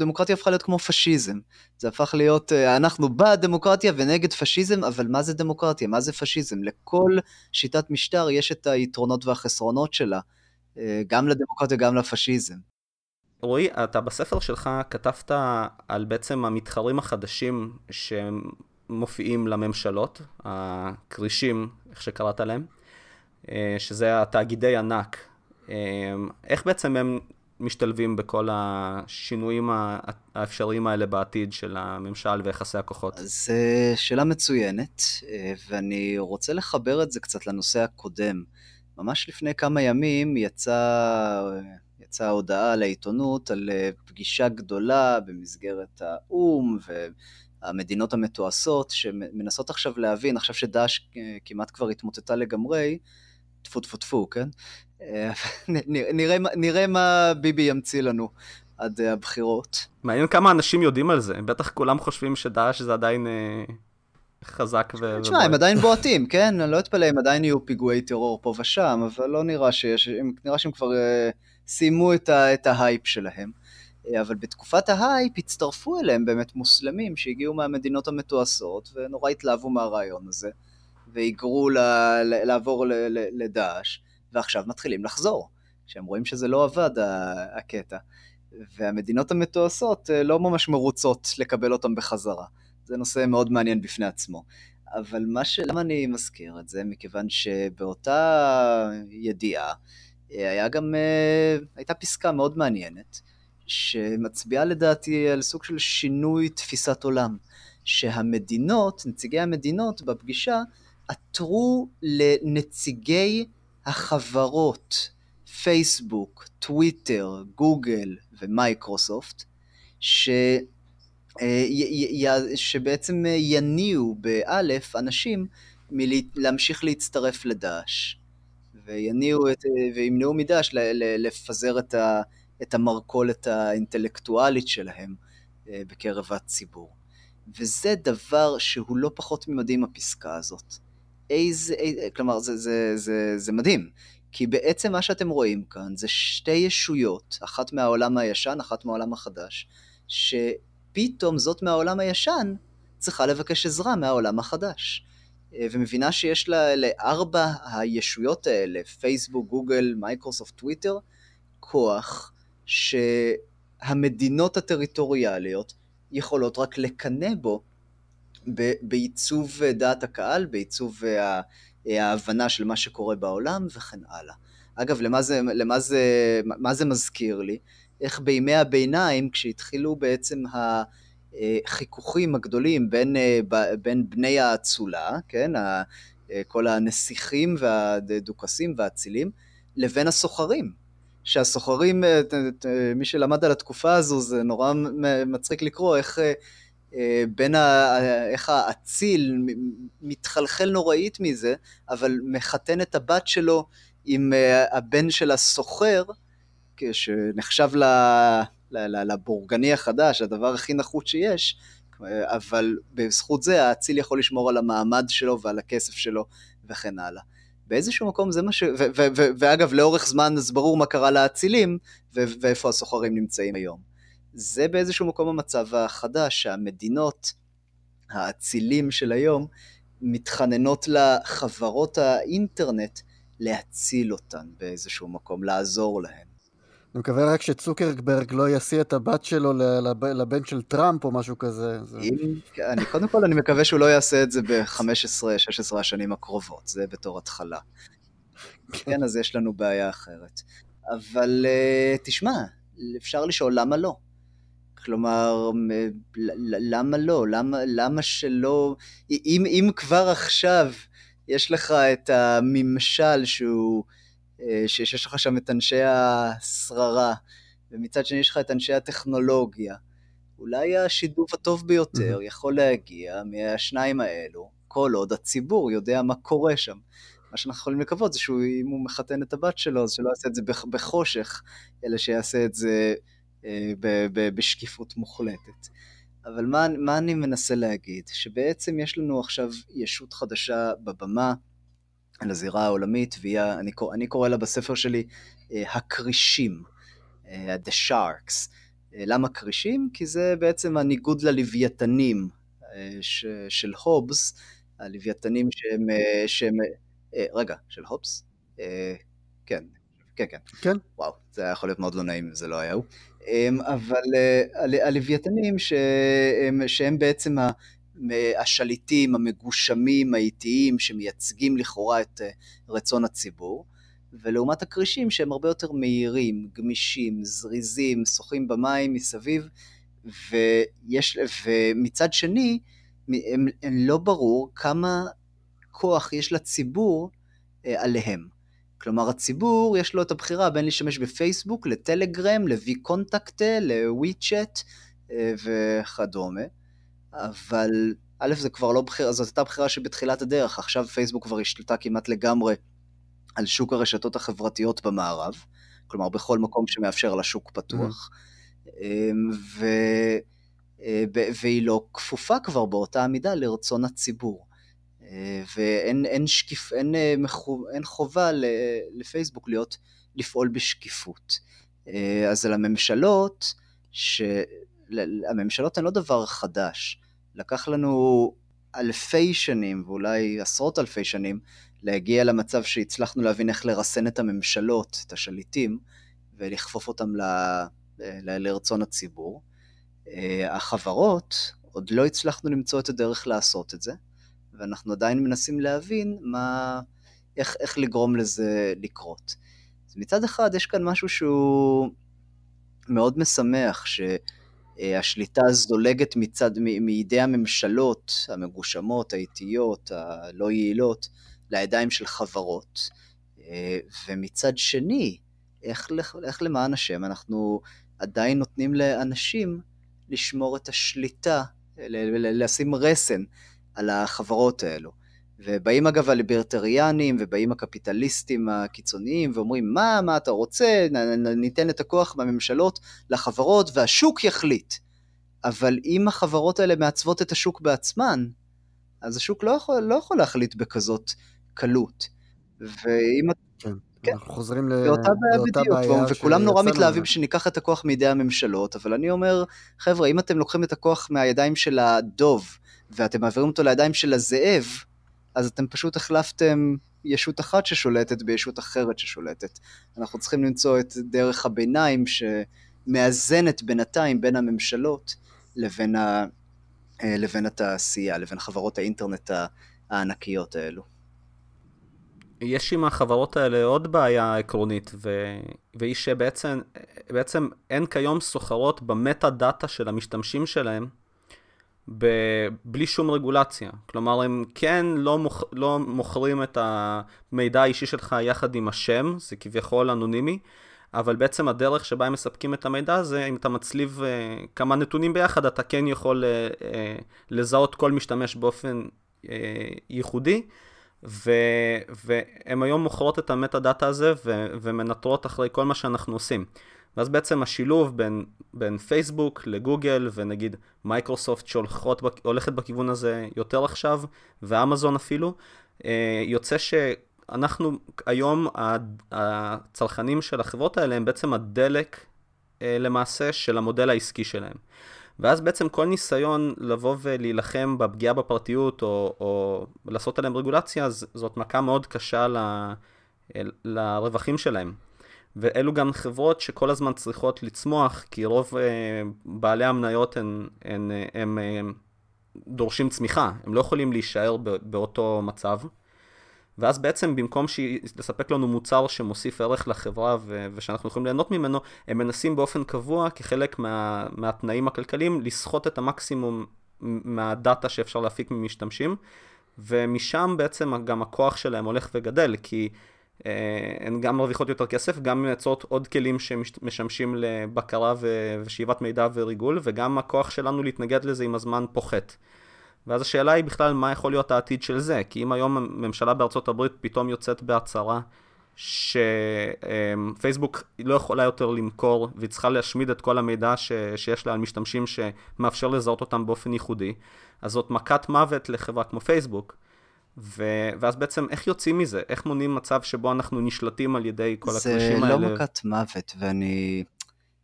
דמוקרטיה הפכה להיות כמו פשיזם. זה הפך להיות, uh, אנחנו בדמוקרטיה ונגד פשיזם, אבל מה זה דמוקרטיה? מה זה פשיזם? לכל שיטת משטר יש את היתרונות והחסרונות שלה, uh, גם לדמוקרטיה, גם לפשיזם. רועי, אתה בספר שלך כתבת על בעצם המתחרים החדשים שמופיעים לממשלות, הכרישים, איך שקראת להם, אה, שזה התאגידי ענק. אה, איך בעצם הם משתלבים בכל השינויים האפשריים האלה בעתיד של הממשל ויחסי הכוחות? זו שאלה מצוינת, אה, ואני רוצה לחבר את זה קצת לנושא הקודם. ממש לפני כמה ימים יצא יצאה הודעה לעיתונות על אה, פגישה גדולה במסגרת האו"ם והמדינות המתועשות שמנסות עכשיו להבין, עכשיו שדאעש אה, כמעט כבר התמוטטה לגמרי, טפו טפו טפו, כן? אה, נראה, נראה מה ביבי ימציא לנו עד הבחירות. מעניין כמה אנשים יודעים על זה, בטח כולם חושבים שדאעש זה עדיין... חזק ו... תשמע, הם עדיין בועטים, כן? אני לא אתפלא אם עדיין יהיו פיגועי טרור פה ושם, אבל לא נראה שיש, נראה שהם כבר סיימו את, ה, את ההייפ שלהם. אה, אבל בתקופת ההייפ הצטרפו אליהם באמת מוסלמים שהגיעו מהמדינות המתועשות ונורא התלהבו מהרעיון הזה והיגרו ל, ל, לעבור ל, ל, לדאעש ועכשיו מתחילים לחזור כשהם רואים שזה לא עבד הקטע. והמדינות המתועשות אה, לא ממש מרוצות לקבל אותם בחזרה. זה נושא מאוד מעניין בפני עצמו. אבל מה ש... למה אני מזכיר את זה? מכיוון שבאותה ידיעה היה גם, אה, הייתה פסקה מאוד מעניינת, שמצביעה לדעתי על סוג של שינוי תפיסת עולם, שהמדינות, נציגי המדינות בפגישה, עתרו לנציגי החברות, פייסבוק, טוויטר, גוגל ומייקרוסופט, ש... אה, שבעצם יניאו באלף אנשים מלהמשיך להצטרף לדאעש. ויניאו את, וימנעו מדאעש לפזר את, ה, את המרכולת האינטלקטואלית שלהם אה, בקרב הציבור. וזה דבר שהוא לא פחות ממדהים הפסקה הזאת. איזה, איזה כלומר זה, זה, זה, זה מדהים, כי בעצם מה שאתם רואים כאן זה שתי ישויות, אחת מהעולם הישן, אחת מהעולם החדש, שפתאום זאת מהעולם הישן צריכה לבקש עזרה מהעולם החדש. אה, ומבינה שיש לה לארבע הישויות האלה, פייסבוק, גוגל, מייקרוסופט, טוויטר, כוח שהמדינות הטריטוריאליות יכולות רק לקנא בו בעיצוב דעת הקהל, בעיצוב ההבנה של מה שקורה בעולם וכן הלאה. אגב, למה זה, למה זה, מה זה מזכיר לי? איך בימי הביניים, כשהתחילו בעצם. החיכוכים הגדולים בין, אה, בין בני האצולה, כן, אה, כל הנסיכים והדוכסים והאצילים, לבין הסוחרים. שהסוחרים, אה, מי שלמד על התקופה הזו, זה נורא מצחיק לקרוא איך בין ה... איך האציל מתחלחל נוראית מזה, אבל מחתן את הבת שלו עם הבן של הסוחר, שנחשב לבורגני החדש, הדבר הכי נחות שיש, אבל בזכות זה האציל יכול לשמור על המעמד שלו ועל הכסף שלו וכן הלאה. באיזשהו מקום זה מה ש... ואגב, לאורך זמן אז ברור מה קרה לאצילים ואיפה הסוחרים נמצאים היום. זה באיזשהו מקום המצב החדש, שהמדינות, האצילים של היום, מתחננות לחברות האינטרנט להציל אותן באיזשהו מקום, לעזור להן. אני מקווה רק שצוקרברג לא ישיא את הבת שלו לבן של טראמפ או משהו כזה. אני, קודם כל, אני מקווה שהוא לא יעשה את זה ב-15-16 השנים הקרובות, זה בתור התחלה. כן, אז יש לנו בעיה אחרת. אבל אה, תשמע, אפשר לשאול למה לא. כלומר, למה לא? למה, למה שלא... אם, אם כבר עכשיו יש לך את הממשל שהוא... אה, שיש לך שם את אנשי השררה, ומצד שני יש לך את אנשי הטכנולוגיה. אולי השידוף הטוב ביותר mm-hmm. יכול להגיע מהשניים האלו, כל עוד הציבור יודע מה קורה שם. מה שאנחנו יכולים לקוות זה שאם הוא מחתן את הבת שלו, אז שלא יעשה את זה בחושך, אלא שיעשה את זה בשקיפות מוחלטת. אבל מה, מה אני מנסה להגיד? שבעצם יש לנו עכשיו ישות חדשה בבמה, על הזירה העולמית, והיא, אני, אני קורא לה בספר שלי, הכרישים, The Sharks. למה כרישים? כי זה בעצם הניגוד ללוויתנים ש, של הובס, הלוויתנים שהם, שהם, רגע, של הובס? כן, כן, כן. כן. וואו, זה היה יכול להיות מאוד לא נעים אם זה לא היה הוא. אמ, אבל אה, הלוויתנים שהם, שהם בעצם השליטים, המגושמים, האיטיים, שמייצגים לכאורה את אה, רצון הציבור, ולעומת הכרישים שהם הרבה יותר מהירים, גמישים, זריזים, שוחים במים מסביב, ויש, ומצד שני, הם, הם לא ברור כמה כוח יש לציבור אה, עליהם. כלומר הציבור יש לו את הבחירה בין להשתמש בפייסבוק, לטלגרם, לוי קונטקטה, לווי צ'אט אה, וכדומה, אבל א' זה כבר לא בחירה, זאת הייתה בחירה שבתחילת הדרך, עכשיו פייסבוק כבר השתלטה כמעט לגמרי על שוק הרשתות החברתיות במערב, כלומר בכל מקום שמאפשר לה שוק פתוח, mm. ו... אה, והיא לא כפופה כבר באותה המידה לרצון הציבור. ואין אין שקיף, אין, אה, אין חובה לפייסבוק להיות, לפעול בשקיפות. אה, אז על הממשלות, שהממשלות הן לא דבר חדש. לקח לנו אלפי שנים, ואולי עשרות אלפי שנים, להגיע למצב שהצלחנו להבין איך לרסן את הממשלות, את השליטים, ולכפוף אותם ל, ל, לרצון הציבור. אה, החברות, עוד לא הצלחנו למצוא את הדרך לעשות את זה. ואנחנו עדיין מנסים להבין מה, איך, איך לגרום לזה לקרות. אז מצד אחד יש כאן משהו שהוא מאוד משמח, שהשליטה זולגת מצד, מידי הממשלות המגושמות, האיטיות, הלא יעילות, לידיים של חברות, ומצד שני, איך, איך למען השם אנחנו עדיין נותנים לאנשים לשמור את השליטה, לשים רסן על החברות האלו. ובאים אגב הליברטריאנים, ובאים הקפיטליסטים הקיצוניים, ואומרים, מה, מה אתה רוצה, ניתן את הכוח בממשלות לחברות, והשוק יחליט. אבל אם החברות האלה מעצבות את השוק בעצמן, אז השוק לא יכול, לא יכול להחליט בכזאת קלות. ואם... כן. כן. אנחנו חוזרים לאותה בעיה בדיוק, בעיה וכולם נורא מתלהבים שניקח את הכוח מידי הממשלות, אבל אני אומר, חבר'ה, אם אתם לוקחים את הכוח מהידיים של הדוב, ואתם מעבירים אותו לידיים של הזאב, אז אתם פשוט החלפתם ישות אחת ששולטת בישות אחרת ששולטת. אנחנו צריכים למצוא את דרך הביניים שמאזנת בינתיים בין הממשלות לבין, ה... אה, לבין התעשייה, לבין חברות האינטרנט הענקיות האלו. יש עם החברות האלה עוד בעיה עקרונית, ו... והיא שבעצם בעצם אין כיום סוחרות במטה דאטה של המשתמשים שלהם, ב... בלי שום רגולציה. כלומר, הם כן לא, מוכ... לא מוכרים את המידע האישי שלך יחד עם השם, זה כביכול אנונימי, אבל בעצם הדרך שבה הם מספקים את המידע הזה, אם אתה מצליב uh, כמה נתונים ביחד, אתה כן יכול uh, uh, לזהות כל משתמש באופן uh, ייחודי. ו, והם היום מוכרות את ה metadata הזה ו, ומנטרות אחרי כל מה שאנחנו עושים. ואז בעצם השילוב בין, בין פייסבוק לגוגל ונגיד מייקרוסופט שהולכת בכיוון הזה יותר עכשיו, ואמזון אפילו, אה, יוצא שאנחנו היום, הצרכנים של החברות האלה הם בעצם הדלק אה, למעשה של המודל העסקי שלהם. ואז בעצם כל ניסיון לבוא ולהילחם בפגיעה בפרטיות או, או לעשות עליהם רגולציה, זאת מכה מאוד קשה ל, לרווחים שלהם. ואלו גם חברות שכל הזמן צריכות לצמוח, כי רוב אה, בעלי המניות הם, הם, הם, הם הם דורשים צמיחה, הם לא יכולים להישאר באותו מצב. ואז בעצם במקום לספק לנו מוצר שמוסיף ערך לחברה ו- ושאנחנו יכולים ליהנות ממנו, הם מנסים באופן קבוע, כחלק מה- מהתנאים הכלכליים, לסחוט את המקסימום מהדאטה שאפשר להפיק ממשתמשים, ומשם בעצם גם הכוח שלהם הולך וגדל, כי אה, הן גם מרוויחות יותר כסף, גם מייצרות עוד כלים שמשמשים לבקרה ושאיבת מידע וריגול, וגם הכוח שלנו להתנגד לזה עם הזמן פוחת. ואז השאלה היא בכלל מה יכול להיות העתיד של זה, כי אם היום ממשלה בארצות הברית פתאום יוצאת בהצהרה שפייסבוק לא יכולה יותר למכור והיא צריכה להשמיד את כל המידע ש... שיש לה על משתמשים שמאפשר לזהות אותם באופן ייחודי, אז זאת מכת מוות לחברה כמו פייסבוק. ו... ואז בעצם איך יוצאים מזה? איך מונעים מצב שבו אנחנו נשלטים על ידי כל הכבישים האלה? זה לא מכת מוות, ואני...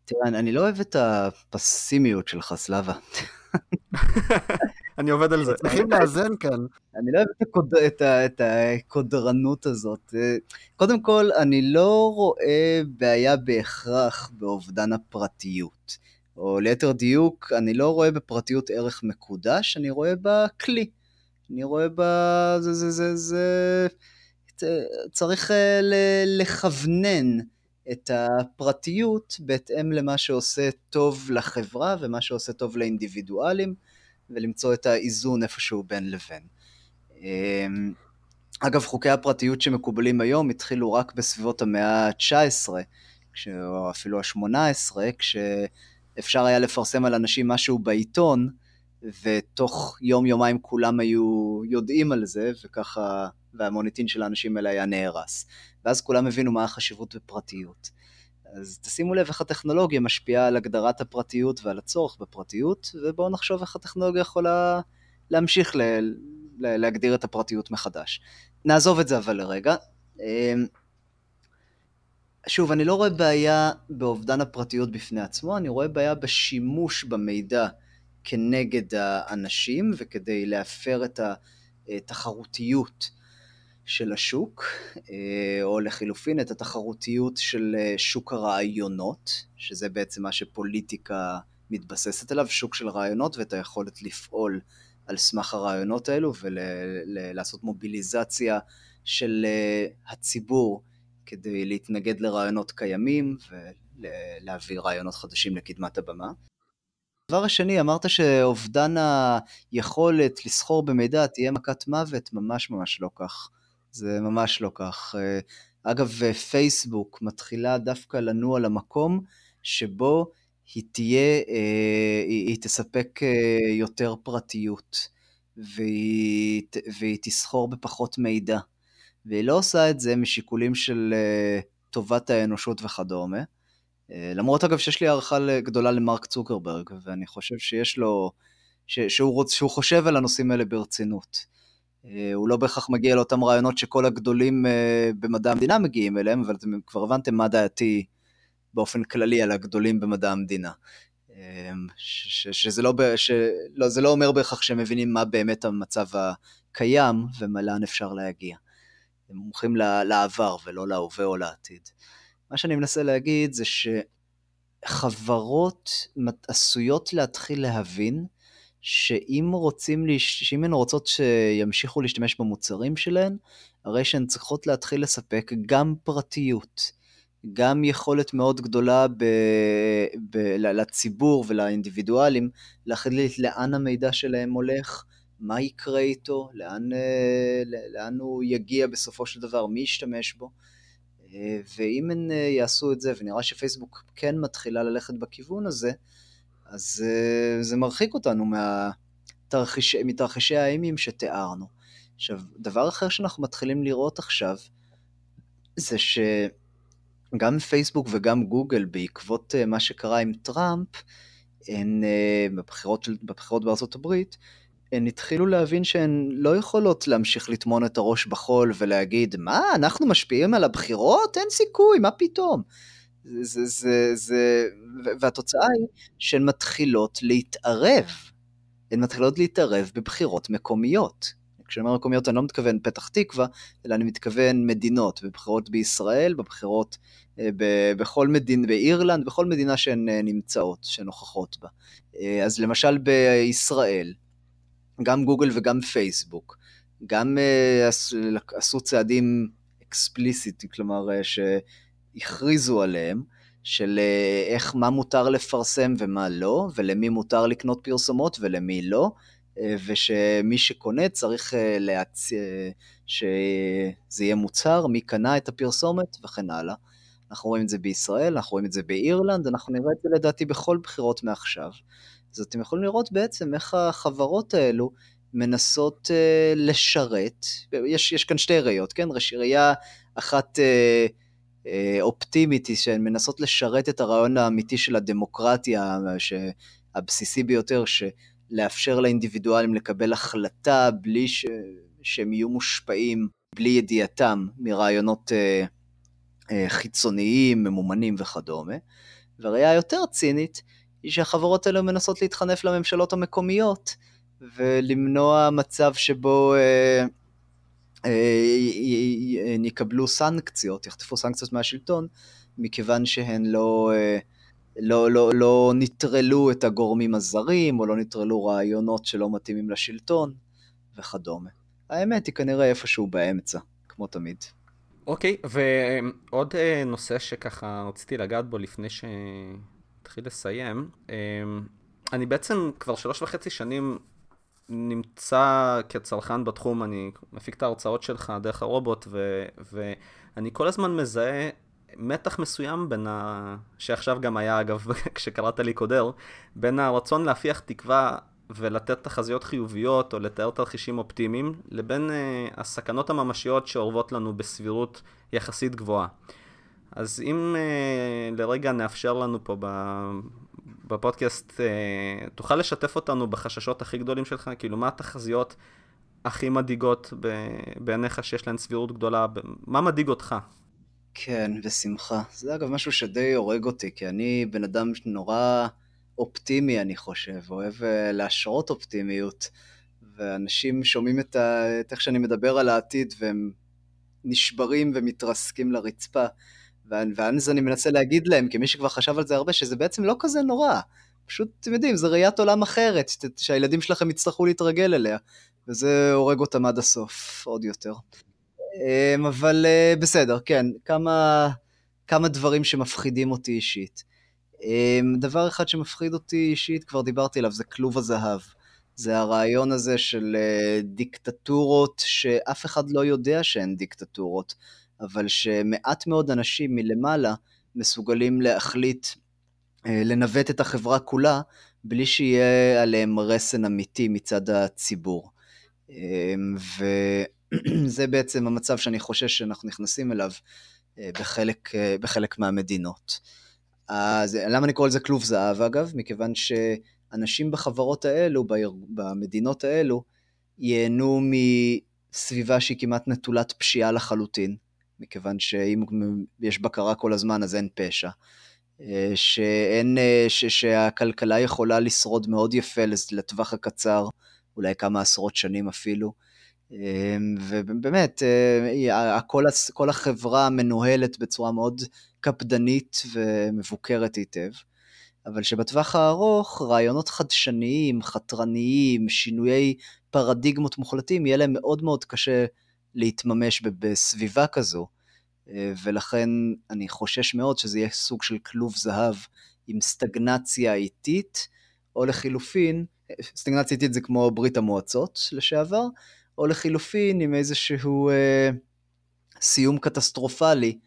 תראה, אני, אני לא אוהב את הפסימיות שלך, סלאבה. אני עובד על זה. צריכים לאזן כאן. אני לא אוהב את, הקוד... את, ה... את הקודרנות הזאת. קודם כל, אני לא רואה בעיה בהכרח באובדן הפרטיות. או ליתר דיוק, אני לא רואה בפרטיות ערך מקודש, אני רואה בה כלי. אני רואה בה... זה, זה, זה, זה... צריך אה, לכוונן את הפרטיות בהתאם למה שעושה טוב לחברה ומה שעושה טוב לאינדיבידואלים, ולמצוא את האיזון איפשהו בין לבין. אמ, אגב, חוקי הפרטיות שמקובלים היום התחילו רק בסביבות המאה ה-19, או אפילו ה-18, כשאפשר היה לפרסם על אנשים משהו בעיתון, ותוך יום-יומיים כולם היו יודעים על זה, וככה, והמוניטין של האנשים האלה היה נהרס. ואז כולם הבינו מה החשיבות בפרטיות. אז תשימו לב איך הטכנולוגיה משפיעה על הגדרת הפרטיות ועל הצורך בפרטיות, ובואו נחשוב איך הטכנולוגיה יכולה להמשיך ל- ל- להגדיר את הפרטיות מחדש. נעזוב את זה אבל לרגע. אמ, שוב, אני לא רואה בעיה באובדן הפרטיות בפני עצמו, אני רואה בעיה בשימוש במידע כנגד האנשים וכדי להפר את התחרותיות של השוק, אה, או לחילופין את התחרותיות של אה, שוק הרעיונות, שזה בעצם מה שפוליטיקה מתבססת עליו, שוק של רעיונות ואת היכולת לפעול על סמך הרעיונות האלו ולעשות מוביליזציה של אה, הציבור כדי להתנגד לרעיונות קיימים ולהביא רעיונות חדשים לקדמת הבמה. הדבר השני, אמרת שאובדן היכולת לסחור במידע תהיה מכת מוות, ממש ממש לא כך. זה ממש לא כך. אה, אגב, פייסבוק מתחילה דווקא לנוע למקום שבו היא תהיה, אה, היא תספק אה, יותר פרטיות, והיא, והיא תסחור בפחות מידע. והיא לא עושה את זה משיקולים של טובת האנושות וכדומה. למרות אגב שיש לי הערכה גדולה למרק צוקרברג, ואני חושב שיש לו, שהוא, רוצ, שהוא חושב על הנושאים האלה ברצינות. אה, הוא לא בהכרח מגיע לאותם רעיונות שכל הגדולים אה, במדע המדינה מגיעים אליהם, אבל אתם כבר הבנתם מה דעתי באופן כללי על הגדולים במדע המדינה. אה, שזה לא, ש, לא, זה לא אומר בהכרח שהם מבינים מה באמת המצב הקיים ולאן אפשר להגיע. הם מומחים לעבר ולא להווה או לעתיד. מה שאני מנסה להגיד זה שחברות עשויות להתחיל להבין שאם רוצים, שאם הן רוצות שימשיכו להשתמש במוצרים שלהן, הרי שהן צריכות להתחיל לספק גם פרטיות, גם יכולת מאוד גדולה ב, ב, לציבור ולאינדיבידואלים להחליט לאן המידע שלהם הולך, מה יקרה איתו, לאן, אה, לאן הוא יגיע בסופו של דבר, מי ישתמש בו. אה, ואם הן אה, יעשו את זה, ונראה שפייסבוק כן מתחילה ללכת בכיוון הזה, אז uh, זה מרחיק אותנו מהתרחיש, מתרחישי האימים שתיארנו. עכשיו, דבר אחר שאנחנו מתחילים לראות עכשיו, זה שגם פייסבוק וגם גוגל, בעקבות מה שקרה עם טראמפ, הן בבחירות, בבחירות בארצות הברית, הן התחילו להבין שהן לא יכולות להמשיך לטמון את הראש בחול ולהגיד, מה, אנחנו משפיעים על הבחירות? אין סיכוי, מה פתאום? זה, זה, זה, והתוצאה היא שהן מתחילות להתערב. הן מתחילות להתערב בבחירות מקומיות. כשאני אומר מקומיות אני לא מתכוון פתח תקווה, אלא אני מתכוון מדינות, בבחירות בישראל, בבחירות אה, ב- בכל מדינה, באירלנד, בכל מדינה שהן אה, נמצאות, שנוכחות בה. אה, אז למשל בישראל, גם גוגל וגם פייסבוק, גם עשו צעדים אקספליסיטי, כלומר הכריזו עליהם, של אה, איך, מה מותר לפרסם ומה לא, ולמי מותר לקנות פרסומות ולמי לא, אה, ושמי שקונה צריך אה, להציע, שזה יהיה מוצר, מי קנה את הפרסומת וכן הלאה. אנחנו רואים את זה בישראל, אנחנו רואים את זה באירלנד, אנחנו נראה את זה לדעתי בכל בחירות מעכשיו. אז אתם יכולים לראות בעצם איך החברות האלו מנסות uh, לשרת, יש, יש כאן שתי ראיות, כן? ראייה אחת אה, אה, אופטימית, שהן מנסות לשרת את הרעיון האמיתי של הדמוקרטיה, הבסיסי ביותר, שלאפשר לאינדיבידואלים לקבל החלטה בלי ש... שהם יהיו מושפעים, בלי ידיעתם, מרעיונות אה, אה, חיצוניים, ממומנים וכדומה. והראייה היותר צינית היא שהחברות האלה מנסות להתחנף לממשלות המקומיות ולמנוע מצב שבו אה, אה, יקבלו סנקציות, יחטפו סנקציות מהשלטון, מכיוון שהן לא, אה, לא, לא, לא נטרלו את הגורמים הזרים, או לא נטרלו רעיונות שלא מתאימים לשלטון, וכדומה. האמת היא כנראה איפשהו באמצע, כמו תמיד. אוקיי, okay, ועוד נושא שככה רציתי לגעת בו לפני שנתחיל לסיים. אני בעצם כבר שלוש וחצי שנים נמצא כצרכן בתחום, אני מפיק את ההרצאות שלך דרך הרובוט, ו, ואני כל הזמן מזהה מתח מסוים בין ה... שעכשיו גם היה אגב כשקראת לי קודר, בין הרצון להפיח תקווה ולתת תחזיות חיוביות או לתאר תרחישים אופטימיים, לבין uh, הסכנות הממשיות שאורבות לנו בסבירות יחסית גבוהה. אז אם uh, לרגע נאפשר לנו פה. בפודקאסט, אה, תוכל לשתף אותנו בחששות הכי גדולים שלך? כאילו, מה התחזיות הכי מדאיגות בעיניך שיש להן סבירות גדולה? מה מדאיג אותך? כן, בשמחה. זה אגב משהו שדי הורג אותי, כי אני בן אדם נורא אופטימי, אני חושב, אוהב אה, להשרות אופטימיות, ואנשים שומעים את, ה... את איך שאני מדבר על העתיד, והם נשברים ומתרסקים לרצפה. ואז אני מנסה להגיד להם, כמי שכבר חשב על זה הרבה, שזה בעצם לא כזה נורא. פשוט, אתם יודעים, זו ראיית עולם אחרת, שהילדים שלכם יצטרכו להתרגל אליה, וזה הורג אותם עד הסוף, עוד יותר. אמ, אבל אה, בסדר, כן, כמה, כמה דברים שמפחידים אותי אישית. אמ, דבר אחד שמפחיד אותי אישית, כבר דיברתי עליו, זה כלוב הזהב. זה הרעיון הזה של אה, דיקטטורות שאף אחד לא יודע שהן דיקטטורות. אבל שמעט מאוד אנשים מלמעלה מסוגלים להחליט אה, לנווט את החברה כולה בלי שיהיה עליהם רסן אמיתי מצד הציבור. אמ, וזה בעצם המצב שאני חושש שאנחנו נכנסים אליו אה, בחלק, אה, בחלק מהמדינות. אז למה אני קורא לזה כלוב זהב אגב? מכיוון שאנשים בחברות האלו, במדינות האלו, ייהנו מסביבה שהיא כמעט נטולת פשיעה לחלוטין. מכיוון שאם יש בקרה כל הזמן אז אין פשע. אה, שאין, אה, ש, שהכלכלה יכולה לשרוד מאוד יפה לטווח הקצר, אולי כמה עשרות שנים אפילו. אה, ובאמת, כל, כל החברה מנוהלת בצורה מאוד קפדנית ומבוקרת היטב, אבל שבטווח הארוך רעיונות חדשניים, חתרניים, שינויי פרדיגמות מוחלטים, יהיה להם מאוד מאוד קשה להתממש בסביבה כזו, אה, ולכן אני חושש מאוד שזה יהיה סוג של כלוב זהב עם סטגנציה איטית, או לחילופין, סטגנציה איטית זה כמו ברית המועצות לשעבר, או לחילופין עם איזשהו אה, סיום קטסטרופלי,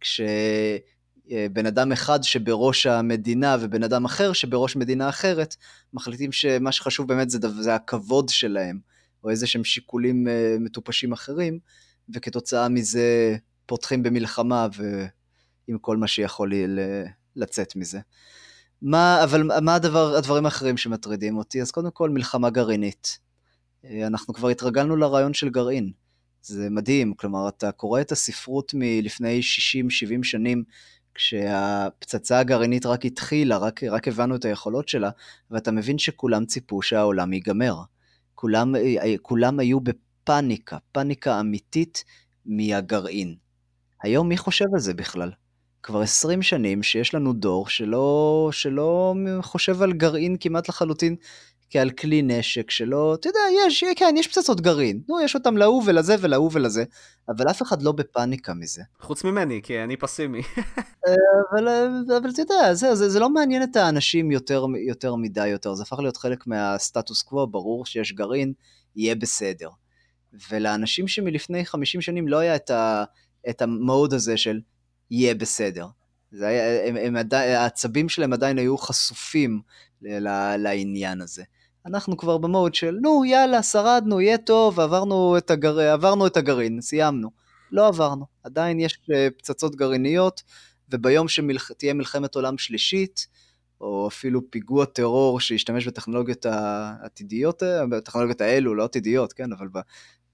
כשבן אדם אחד שבראש המדינה ובן אדם אחר שבראש מדינה אחרת, מחליטים שמה שחשוב באמת זה, זה הכבוד שלהם. או איזה שהם שיקולים uh, מטופשים אחרים, וכתוצאה מזה פותחים במלחמה ועם כל מה שיכול לצאת מזה. מה, אבל מה הדבר, הדברים האחרים שמטרידים אותי? אז קודם כל מלחמה גרעינית. אה, אנחנו כבר התרגלנו לרעיון של גרעין. זה מדהים, כלומר, אתה קורא את הספרות מלפני 60-70 שנים, כשהפצצה הגרעינית רק התחילה, רק, רק הבנו את היכולות שלה, ואתה מבין שכולם ציפו שהעולם ייגמר. כולם, אה, אה, כולם היו בפאניקה, פאניקה אמיתית מהגרעין. היום מי חושב על זה בכלל? כבר 20 שנים שיש לנו דור שלא, שלא חושב על גרעין כמעט לחלוטין כעל כלי נשק שלא, אתה יודע, יש, כן, יש פצצות גרעין. נו, יש אותם להוא ולזה ולהוא ולזה, אבל אף אחד לא בפאניקה מזה. חוץ ממני, כי אני פסימי. אה, אבל, אבל אתה יודע, זה, זה, זה לא מעניין את האנשים יותר, יותר מדי יותר, זה הפך להיות חלק מהסטטוס קוו, ברור שיש גרעין, יהיה בסדר. ולאנשים שמלפני 50 שנים לא היה את, ה, את המוד הזה של יהיה בסדר. זה היה, הם, הם עדיין, העצבים שלהם עדיין היו חשופים לעניין הזה. אנחנו כבר במוד של נו יאללה שרדנו יהיה טוב עברנו את, הגר... עברנו את הגרעין סיימנו. לא עברנו. עדיין יש אה, פצצות גרעיניות, וביום שתהיה מלחמת עולם שלישית, או אפילו פיגוע טרור שישתמש בטכנולוגיות העתידיות, בטכנולוגיות האלו, לא עתידיות, כן, אבל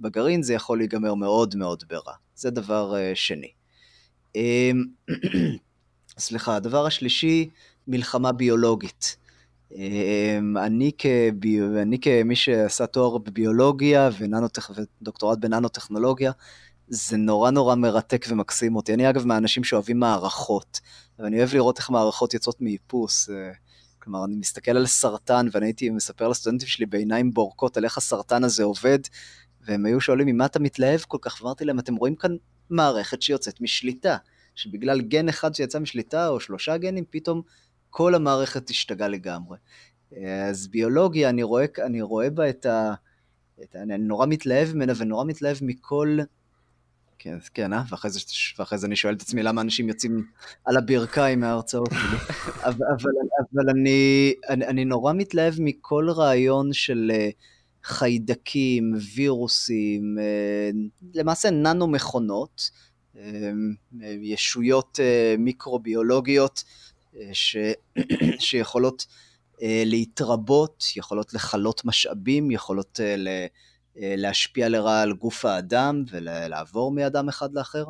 בגרעין זה יכול להיגמר מאוד מאוד ברע. זה דבר שני. אמ, סליחה, הדבר השלישי, מלחמה ביולוגית. אמ, אני, כביו, אני כמי שעשה תואר בביולוגיה וננוטכ... ודוקטורט בננו-טכנולוגיה, זה נורא נורא מרתק ומקסים אותי. אני אגב מהאנשים שאוהבים מערכות, ואני אוהב לראות איך מערכות יוצאות מאיפוס. אה, כלומר, אני מסתכל על סרטן, ואני הייתי מספר לסטודנטים שלי בעיניים בורקות על איך הסרטן הזה עובד, והם היו שואלים ממה אתה מתלהב כל כך, ואמרתי להם, אתם רואים כאן מערכת שיוצאת משליטה, שבגלל גן אחד שיצא משליטה, או שלושה גנים, פתאום כל המערכת השתגעה לגמרי. אז ביולוגיה, אני רואה, אני רואה בה את ה... את, אני נורא מתלהב ממנה ונורא מתלהב מכל... כן, כן, אה? ואחרי זה, ואחרי זה אני שואל את עצמי למה אנשים יוצאים על הברכיים מההרצאות שלי. אבל, אבל, אבל אני, אני, אני נורא מתלהב מכל רעיון של אה, חיידקים, וירוסים, אה, למעשה ננו מכונות, אה, ישויות מיקרוביולוגיות ש... שיכולות אה, להתרבות, יכולות לכלות משאבים, יכולות אה, אה, להשפיע לרעה על גוף האדם ולעבור מאדם אחד לאחר.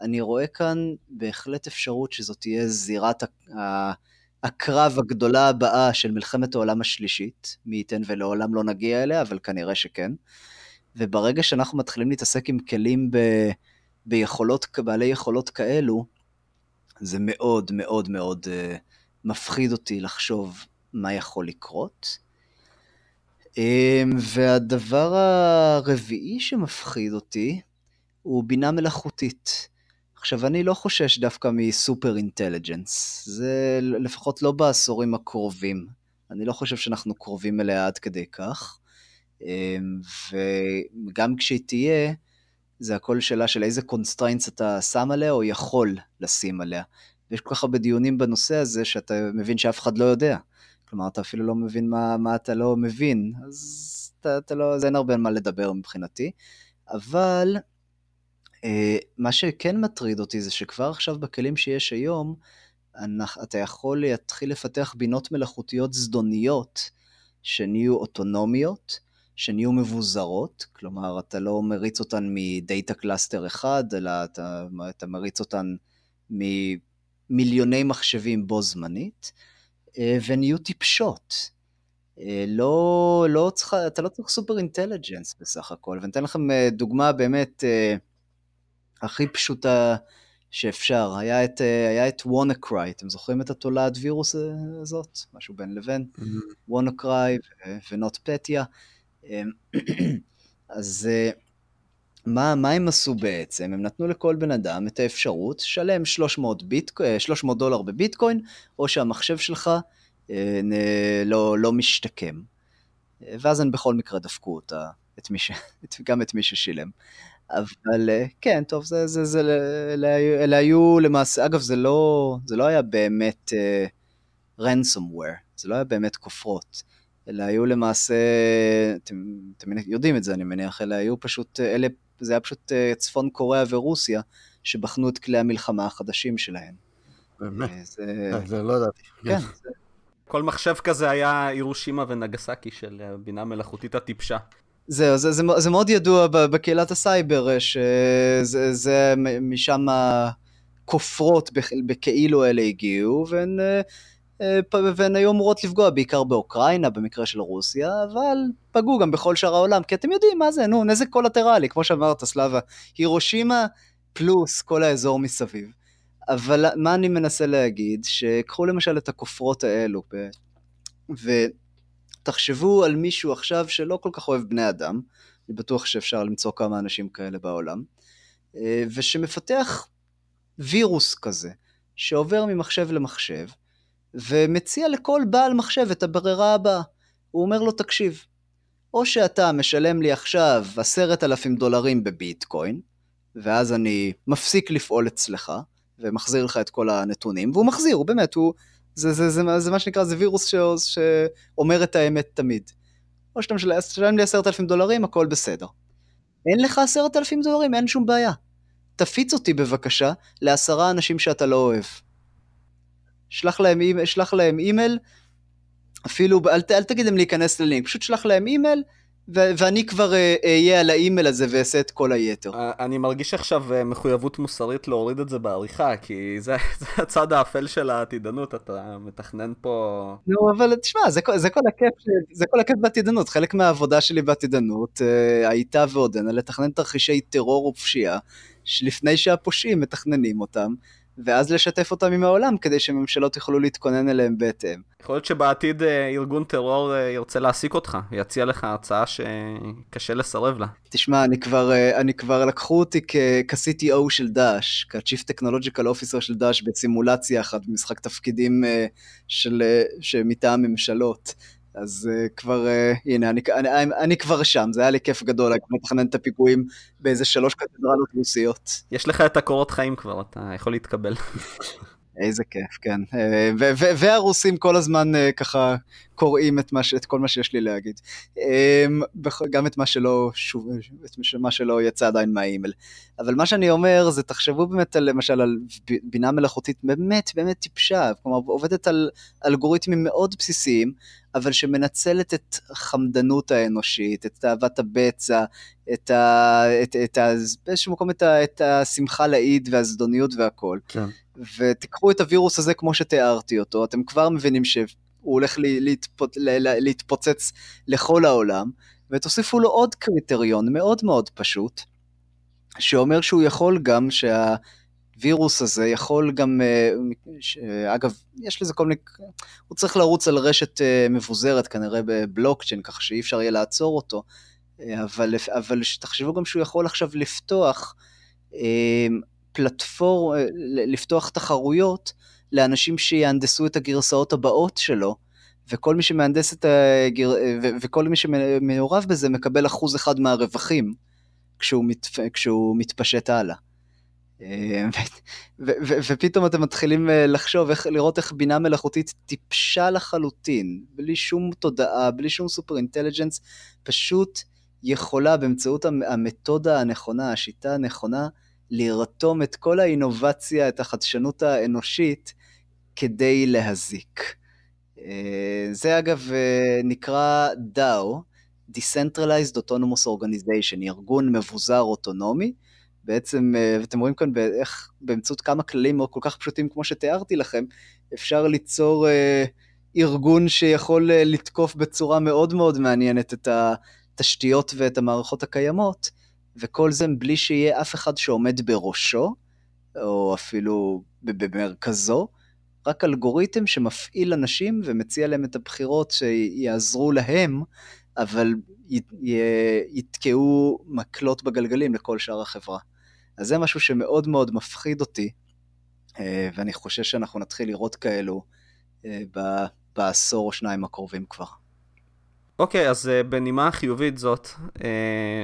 אני רואה כאן בהחלט אפשרות שזאת תהיה זירת הקרב הגדולה הבאה של מלחמת העולם השלישית, מי ייתן ולעולם לא נגיע אליה, אבל כנראה שכן. וברגע שאנחנו מתחילים להתעסק עם כלים ב... ביכולות, בעלי יכולות כאלו, זה מאוד מאוד מאוד uh, מפחיד אותי לחשוב מה יכול לקרות. Um, והדבר הרביעי שמפחיד אותי הוא בינה מלאכותית. עכשיו, אני לא חושש דווקא מסופר אינטליג'נס, זה לפחות לא בעשורים הקרובים. אני לא חושב שאנחנו קרובים אליה עד כדי כך. Um, וגם כשהיא תהיה, זה הכל שאלה של איזה constraints אתה שם עליה או יכול לשים עליה. ויש כל כך הרבה דיונים בנושא הזה שאתה מבין שאף אחד לא יודע. כלומר, אתה אפילו לא מבין מה, מה אתה לא מבין, אז אתה, אתה לא, אז אין הרבה מה לדבר מבחינתי. אבל אה, מה שכן מטריד אותי זה שכבר עכשיו בכלים שיש היום, אתה יכול להתחיל לפתח בינות מלאכותיות זדוניות שנהיו אוטונומיות, שנהיו מבוזרות, כלומר אתה לא מריץ אותן מ data cluster אחד, אלא אתה, אתה מריץ אותן ממיליוני מחשבים בו זמנית, אה, והן יהיו טיפשות. אה, לא, לא צריך, אתה לא צריך super intelligence בסך הכל, ואני אתן לכם אה, דוגמה באמת הכי פשוטה שאפשר. היה את, היה את WannaCry, אתם זוכרים את התולעת וירוס הזאת? משהו בין לבין? Mm-hmm. וונקריי ונוטפטיה. אמ, אז אה, מה, מה הם עשו בעצם? הם נתנו לכל בן אדם את האפשרות, שלם 300, ביטק, 300 דולר בביטקוין, או שהמחשב שלך אה, לא, לא משתקם. ואז הם בכל מקרה דפקו אותה, את מי ש... גם את מי ששילם. אבל אה, כן, טוב, זה, זה, זה, אלה, אלה היו למעשה, אגב, זה לא, זה לא היה באמת uh, ransomware, זה לא היה באמת כופרות. אלא היו למעשה, אתם, אתם יודעים את זה אני מניח, אלא היו פשוט, אלה, זה היה פשוט אה, צפון קוריאה ורוסיה, שבחנו את כלי המלחמה החדשים שלהם. באמת? אה, זה, אה, זה לא ידעתי. כן. כל מחשב כזה היה הירושימה ונגסקי של בינה מלאכותית הטיפשה. זהו, זה, זה, זה מאוד ידוע בקהילת הסייבר, שזה זה, משם הכופרות בכאילו אלה הגיעו, והן והן היו אמורות לפגוע בעיקר באוקראינה במקרה של רוסיה, אבל פגעו גם בכל שאר העולם, כי אתם יודעים מה זה, נו, נזק קולטרלי, כמו שאמרת סלאבה, הירושימה פלוס כל האזור מסביב. אבל מה אני מנסה להגיד? שקחו למשל את הכופרות האלו, ותחשבו על מישהו עכשיו שלא כל כך אוהב בני אדם, אני בטוח שאפשר למצוא כמה אנשים כאלה בעולם, אה, ושמפתח וירוס כזה, שעובר ממחשב למחשב, ומציע לכל בעל מחשב את הברירה הבאה. הוא אומר לו, תקשיב, או שאתה משלם לי עכשיו עשרת אלפים דולרים בביטקוין, ואז אני מפסיק לפעול אצלך, ומחזיר לך את כל הנתונים, והוא מחזיר, הוא באמת, הוא, זה, זה, זה, זה, זה מה שנקרא, זה וירוס ש, שאומר את האמת תמיד. או שאתה משלם לי עשרת אלפים דולרים, הכל בסדר. אין לך עשרת אלפים דולרים, אין שום בעיה. תפיץ אותי בבקשה לעשרה אנשים שאתה לא אוהב. שלח להם, שלח להם אימייל, אפילו, אל, אל תגיד להם להיכנס ללינק, פשוט שלח להם אימייל, ו- ואני כבר אה, אהיה על האימייל הזה ואעשה את כל היתר. אה, אני מרגיש עכשיו אה, מחויבות מוסרית להוריד את זה בעריכה, כי זה, זה הצד האפל של העתידנות, אתה מתכנן פה... נו, אבל תשמע, זה, זה, כל הכיף, זה כל הכיף בעתידנות. חלק מהעבודה שלי בעתידנות אה, הייתה ועודנה לתכנן תרחישי טרור ופשיעה, לפני שהפושעים מתכננים אותם, ואז לשתף אותם עם העולם כדי שממשלות יוכלו להתכונן אליהם בהתאם. יכול להיות שבעתיד אה, ארגון טרור אה, ירצה להעסיק אותך, יציע לך הצעה שקשה לסרב לה. תשמע, אני כבר, אה, אני כבר לקחו אותי כ-CTO של דאעש, כ-Chief Technological Officer של דאעש בסימולציה אחת במשחק תפקידים של, שמטעם ממשלות. אז uh, כבר, uh, הנה, אני, אני, אני, אני כבר שם, זה היה לי כיף גדול לתכנן את הפיגועים באיזה שלוש קתדרלות רוסיות. יש לך את הקורות חיים כבר, אתה יכול להתקבל. איזה כיף, כן. אה, והרוסים כל הזמן ככה קוראים את, מה, את כל מה שיש לי להגיד. אה, גם את מה שלא, שוב, את מה שלא יצא עדיין מהאימייל. אבל מה שאני אומר זה תחשבו באמת על, למשל על בינה מלאכותית באמת באמת טיפשה, כלומר עובדת על אלגוריתמים מאוד בסיסיים, אבל שמנצלת את החמדנות האנושית, את תאוות הבצע, את ה... את, את ה באיזשהו מקום את, ה, את השמחה לאיד והזדוניות והכל. כן. ותיקחו את הווירוס הזה כמו שתיארתי אותו, אתם כבר מבינים שהוא הולך להתפוצ... להתפוצץ לכל העולם, ותוסיפו לו עוד קריטריון מאוד מאוד פשוט, שאומר שהוא יכול גם שה... הווירוס הזה יכול גם, אה, אגב, יש לזה כל מיני, הוא צריך לרוץ על רשת אה, מבוזרת כנראה בבלוקצ'יין, ככה שאי אפשר יהיה לעצור אותו, אה, אבל, אבל תחשבו גם שהוא יכול עכשיו לפתוח פלטפור, לפתוח תחרויות לאנשים שיהנדסו את הגרסאות הבאות שלו, וכל מי שמהנדס את הגר... וכל מי שמעורב בזה מקבל אחוז אחד מהרווחים כשהוא, מת... כשהוא מתפשט הלאה. ופתאום אתם מתחילים אה, לחשוב, איך, לראות איך בינה מלאכותית טיפשה לחלוטין, בלי שום תודעה, בלי שום סופר אינטליג'נס, פשוט יכולה באמצעות המתודה הנכונה, השיטה הנכונה, לרתום את כל האינובציה, את החדשנות האנושית, כדי להזיק. אה, זה אגב אה, נקרא DAO, Decentralized Autonomous Organization, ארגון מבוזר אוטונומי, בעצם, אה, ואתם רואים כאן איך באמצעות כמה כללים כל כך פשוטים כמו שתיארתי לכם, אפשר ליצור ארגון שיכול לתקוף בצורה מאוד מאוד מעניינת את התשתיות ואת המערכות הקיימות, וכל זה בלי שיהיה אף אחד שעומד בראשו, או אפילו במרכזו, רק אלגוריתם שמפעיל אנשים ומציע להם את הבחירות שיעזרו להם, אבל יתקעו מקלות בגלגלים לכל שאר החברה. אז זה משהו שמאוד מאוד מפחיד אותי, אה, ואני חושב שאנחנו נתחיל לראות כאלו אה, בעשור או שניים הקרובים כבר. אוקיי, okay, אז uh, בנימה חיובית זאת uh,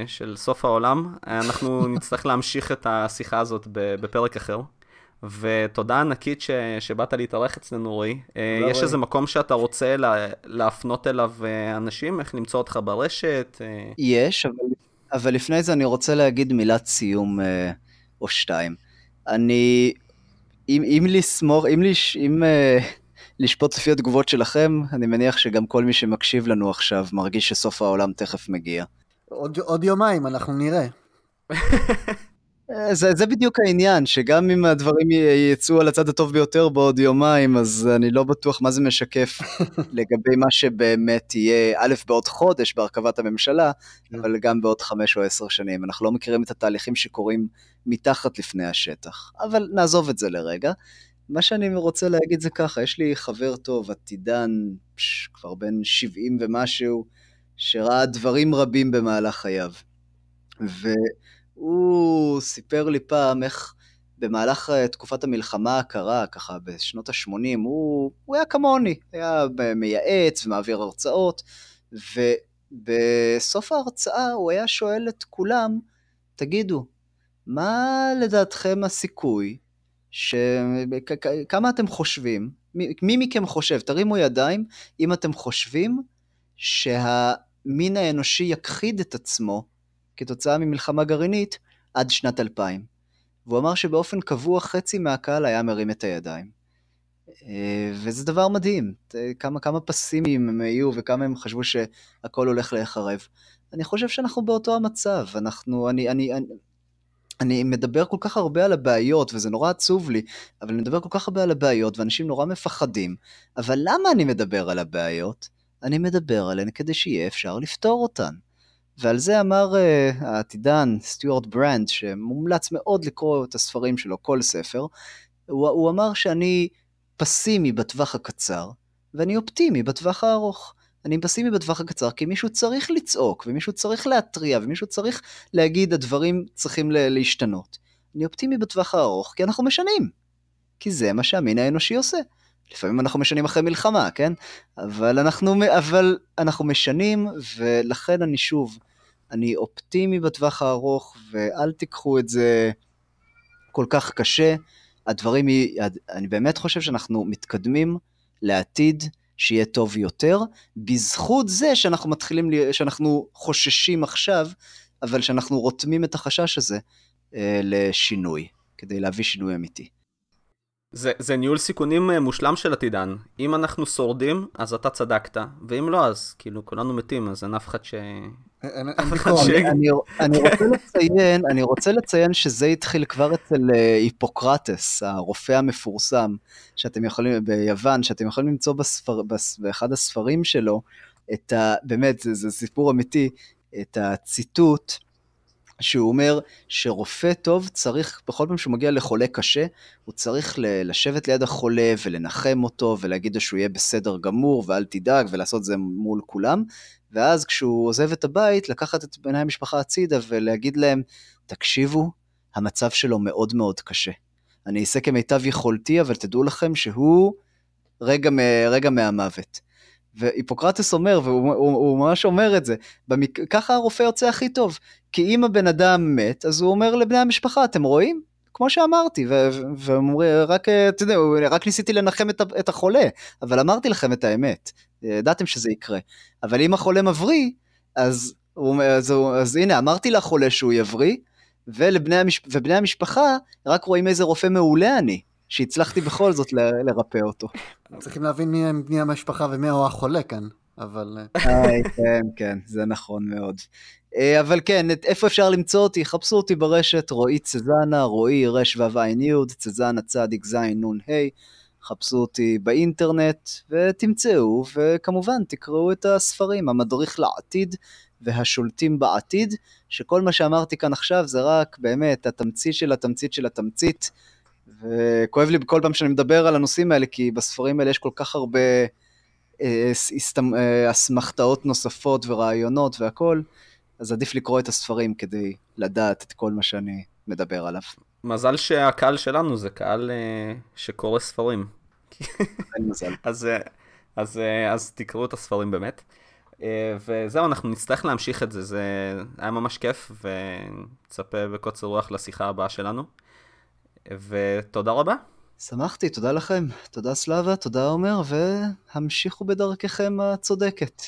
של סוף העולם, אנחנו נצטרך להמשיך את השיחה הזאת בפרק אחר. ותודה ענקית ש... שבאת להתארח אצלנו, רועי. Uh, יש רואי. איזה מקום שאתה רוצה לה... להפנות אליו uh, אנשים? איך למצוא אותך ברשת? Uh... יש, אבל, אבל לפני זה אני רוצה להגיד מילת סיום. או שתיים. אני, אם, אם לסמוך, אם, לש, אם uh, לשפוט לפי התגובות שלכם, אני מניח שגם כל מי שמקשיב לנו עכשיו מרגיש שסוף העולם תכף מגיע. עוד, עוד יומיים, אנחנו נראה. אה, זה, זה בדיוק העניין, שגם אם הדברים יצאו על הצד הטוב ביותר בעוד יומיים, אז אני לא בטוח מה זה משקף לגבי מה שבאמת יהיה, א', בעוד חודש בהרכבת הממשלה, כן. אבל גם בעוד חמש או עשר שנים. אנחנו לא מכירים את התהליכים שקורים מתחת לפני השטח, אבל נעזוב את זה לרגע. מה שאני רוצה להגיד זה ככה, יש לי חבר טוב, עתידן, פש, כבר בן 70 ומשהו, שראה דברים רבים במהלך חייו. ו... הוא סיפר לי פעם איך במהלך אה, תקופת המלחמה הקרה, ככה בשנות ה-80, הוא, הוא היה כמוני, היה מייעץ ומעביר הרצאות, ובסוף ההרצאה הוא היה שואל את כולם, תגידו, מה לדעתכם הסיכוי, ש... כמה אתם חושבים, מי מכם חושב, תרימו ידיים, אם אתם חושבים שהמין האנושי יכחיד את עצמו כתוצאה ממלחמה גרעינית עד שנת 2000. והוא אמר שבאופן קבוע חצי מהקהל היה מרים את הידיים. אה, וזה דבר מדהים, כמה, כמה פסימיים הם היו וכמה הם חשבו שהכל הולך להיחרב. אני חושב שאנחנו באותו המצב, אנחנו, אני, אני, אני, אני מדבר כל כך הרבה על הבעיות, וזה נורא עצוב לי, אבל אני מדבר כל כך הרבה על הבעיות, ואנשים נורא מפחדים. אבל למה אני מדבר על הבעיות? אני מדבר עליהן כדי שיהיה אפשר לפתור אותן. ועל זה אמר uh, העתידן סטיוארט ברנד, שמומלץ מאוד לקרוא את הספרים שלו, כל ספר, הוא, הוא אמר שאני פסימי בטווח הקצר, ואני אופטימי בטווח הארוך. אני פסימי בטווח הקצר כי מישהו צריך לצעוק, ומישהו צריך להתריע, ומישהו צריך להגיד הדברים צריכים להשתנות. אני אופטימי בטווח הארוך כי אנחנו משנים. כי זה מה שהמין האנושי עושה. לפעמים אנחנו משנים אחרי מלחמה, כן? אבל אנחנו, אבל אנחנו משנים, ולכן אני שוב, אני אופטימי בטווח הארוך, ואל תיקחו את זה כל כך קשה. הדברים, אני באמת חושב שאנחנו מתקדמים לעתיד שיהיה טוב יותר, בזכות זה שאנחנו מתחילים, שאנחנו חוששים עכשיו, אבל שאנחנו רותמים את החשש הזה אה, לשינוי, כדי להביא שינוי אמיתי. זה, זה ניהול סיכונים אה, מושלם של עתידן. אם אנחנו שורדים, אז אתה צדקת, ואם לא, אז כאילו כולנו מתים, אז אין אף אחד ש... אין. אני רוצה לציין, אני רוצה לציין שזה התחיל כבר אצל אה, היפוקרטס, הרופא המפורסם, שאתם יכולים, ביוון, שאתם יכולים למצוא בספר, בס, באחד הספרים שלו, את ה... באמת, זה, זה סיפור אמיתי, את הציטוט. שהוא אומר שרופא טוב צריך, בכל פעם שהוא מגיע לחולה קשה, הוא צריך לשבת ליד החולה ולנחם אותו ולהגיד לו שהוא יהיה בסדר גמור ואל תדאג ולעשות את זה מול כולם. ואז כשהוא עוזב את הבית, לקחת את בני המשפחה הצידה ולהגיד להם, תקשיבו, המצב שלו מאוד מאוד קשה. אני אעשה כמיטב יכולתי, אבל תדעו לכם שהוא רגע, רגע מהמוות. והיפוקרטס אומר, והוא הוא, הוא ממש אומר את זה, במק... ככה הרופא יוצא הכי טוב, כי אם הבן אדם מת, אז הוא אומר לבני המשפחה, אתם רואים? כמו שאמרתי, והם אומרים, רק, אתה יודע, רק ניסיתי לנחם את, את החולה, אבל אמרתי לכם את האמת, ידעתם שזה יקרה. אבל אם החולה מבריא, אז, הוא, אז, הוא, אז הנה, אמרתי לחולה שהוא יבריא, ולבני המש, ובני המשפחה רק רואים איזה רופא מעולה אני. שהצלחתי בכל זאת ל- לרפא אותו. צריכים להבין מי הם בני המשפחה ומי הוא החולה כאן, אבל... איי, כן, כן, זה נכון מאוד. אה, אבל כן, איפה אפשר למצוא אותי? חפשו אותי ברשת, רועי צזנה, רועי רש ועין יוד, צזנה צדיק זין נון ה', חפשו אותי באינטרנט ותמצאו, וכמובן תקראו את הספרים, המדריך לעתיד והשולטים בעתיד, שכל מה שאמרתי כאן עכשיו זה רק באמת התמצית של התמצית של התמצית. וכואב לי בכל פעם שאני מדבר על הנושאים האלה, כי בספרים האלה יש כל כך הרבה אה, אה, אסמכתאות נוספות ורעיונות והכל, אז עדיף לקרוא את הספרים כדי לדעת את כל מה שאני מדבר עליו. מזל שהקהל שלנו זה קהל אה, שקורא ספרים. אין מזל. אז, אז, אז תקראו את הספרים באמת. וזהו, אנחנו נצטרך להמשיך את זה, זה היה ממש כיף, ונצפה בקוצר רוח לשיחה הבאה שלנו. ותודה רבה. שמחתי, תודה לכם. תודה סלאבה, תודה עומר, והמשיכו בדרככם הצודקת.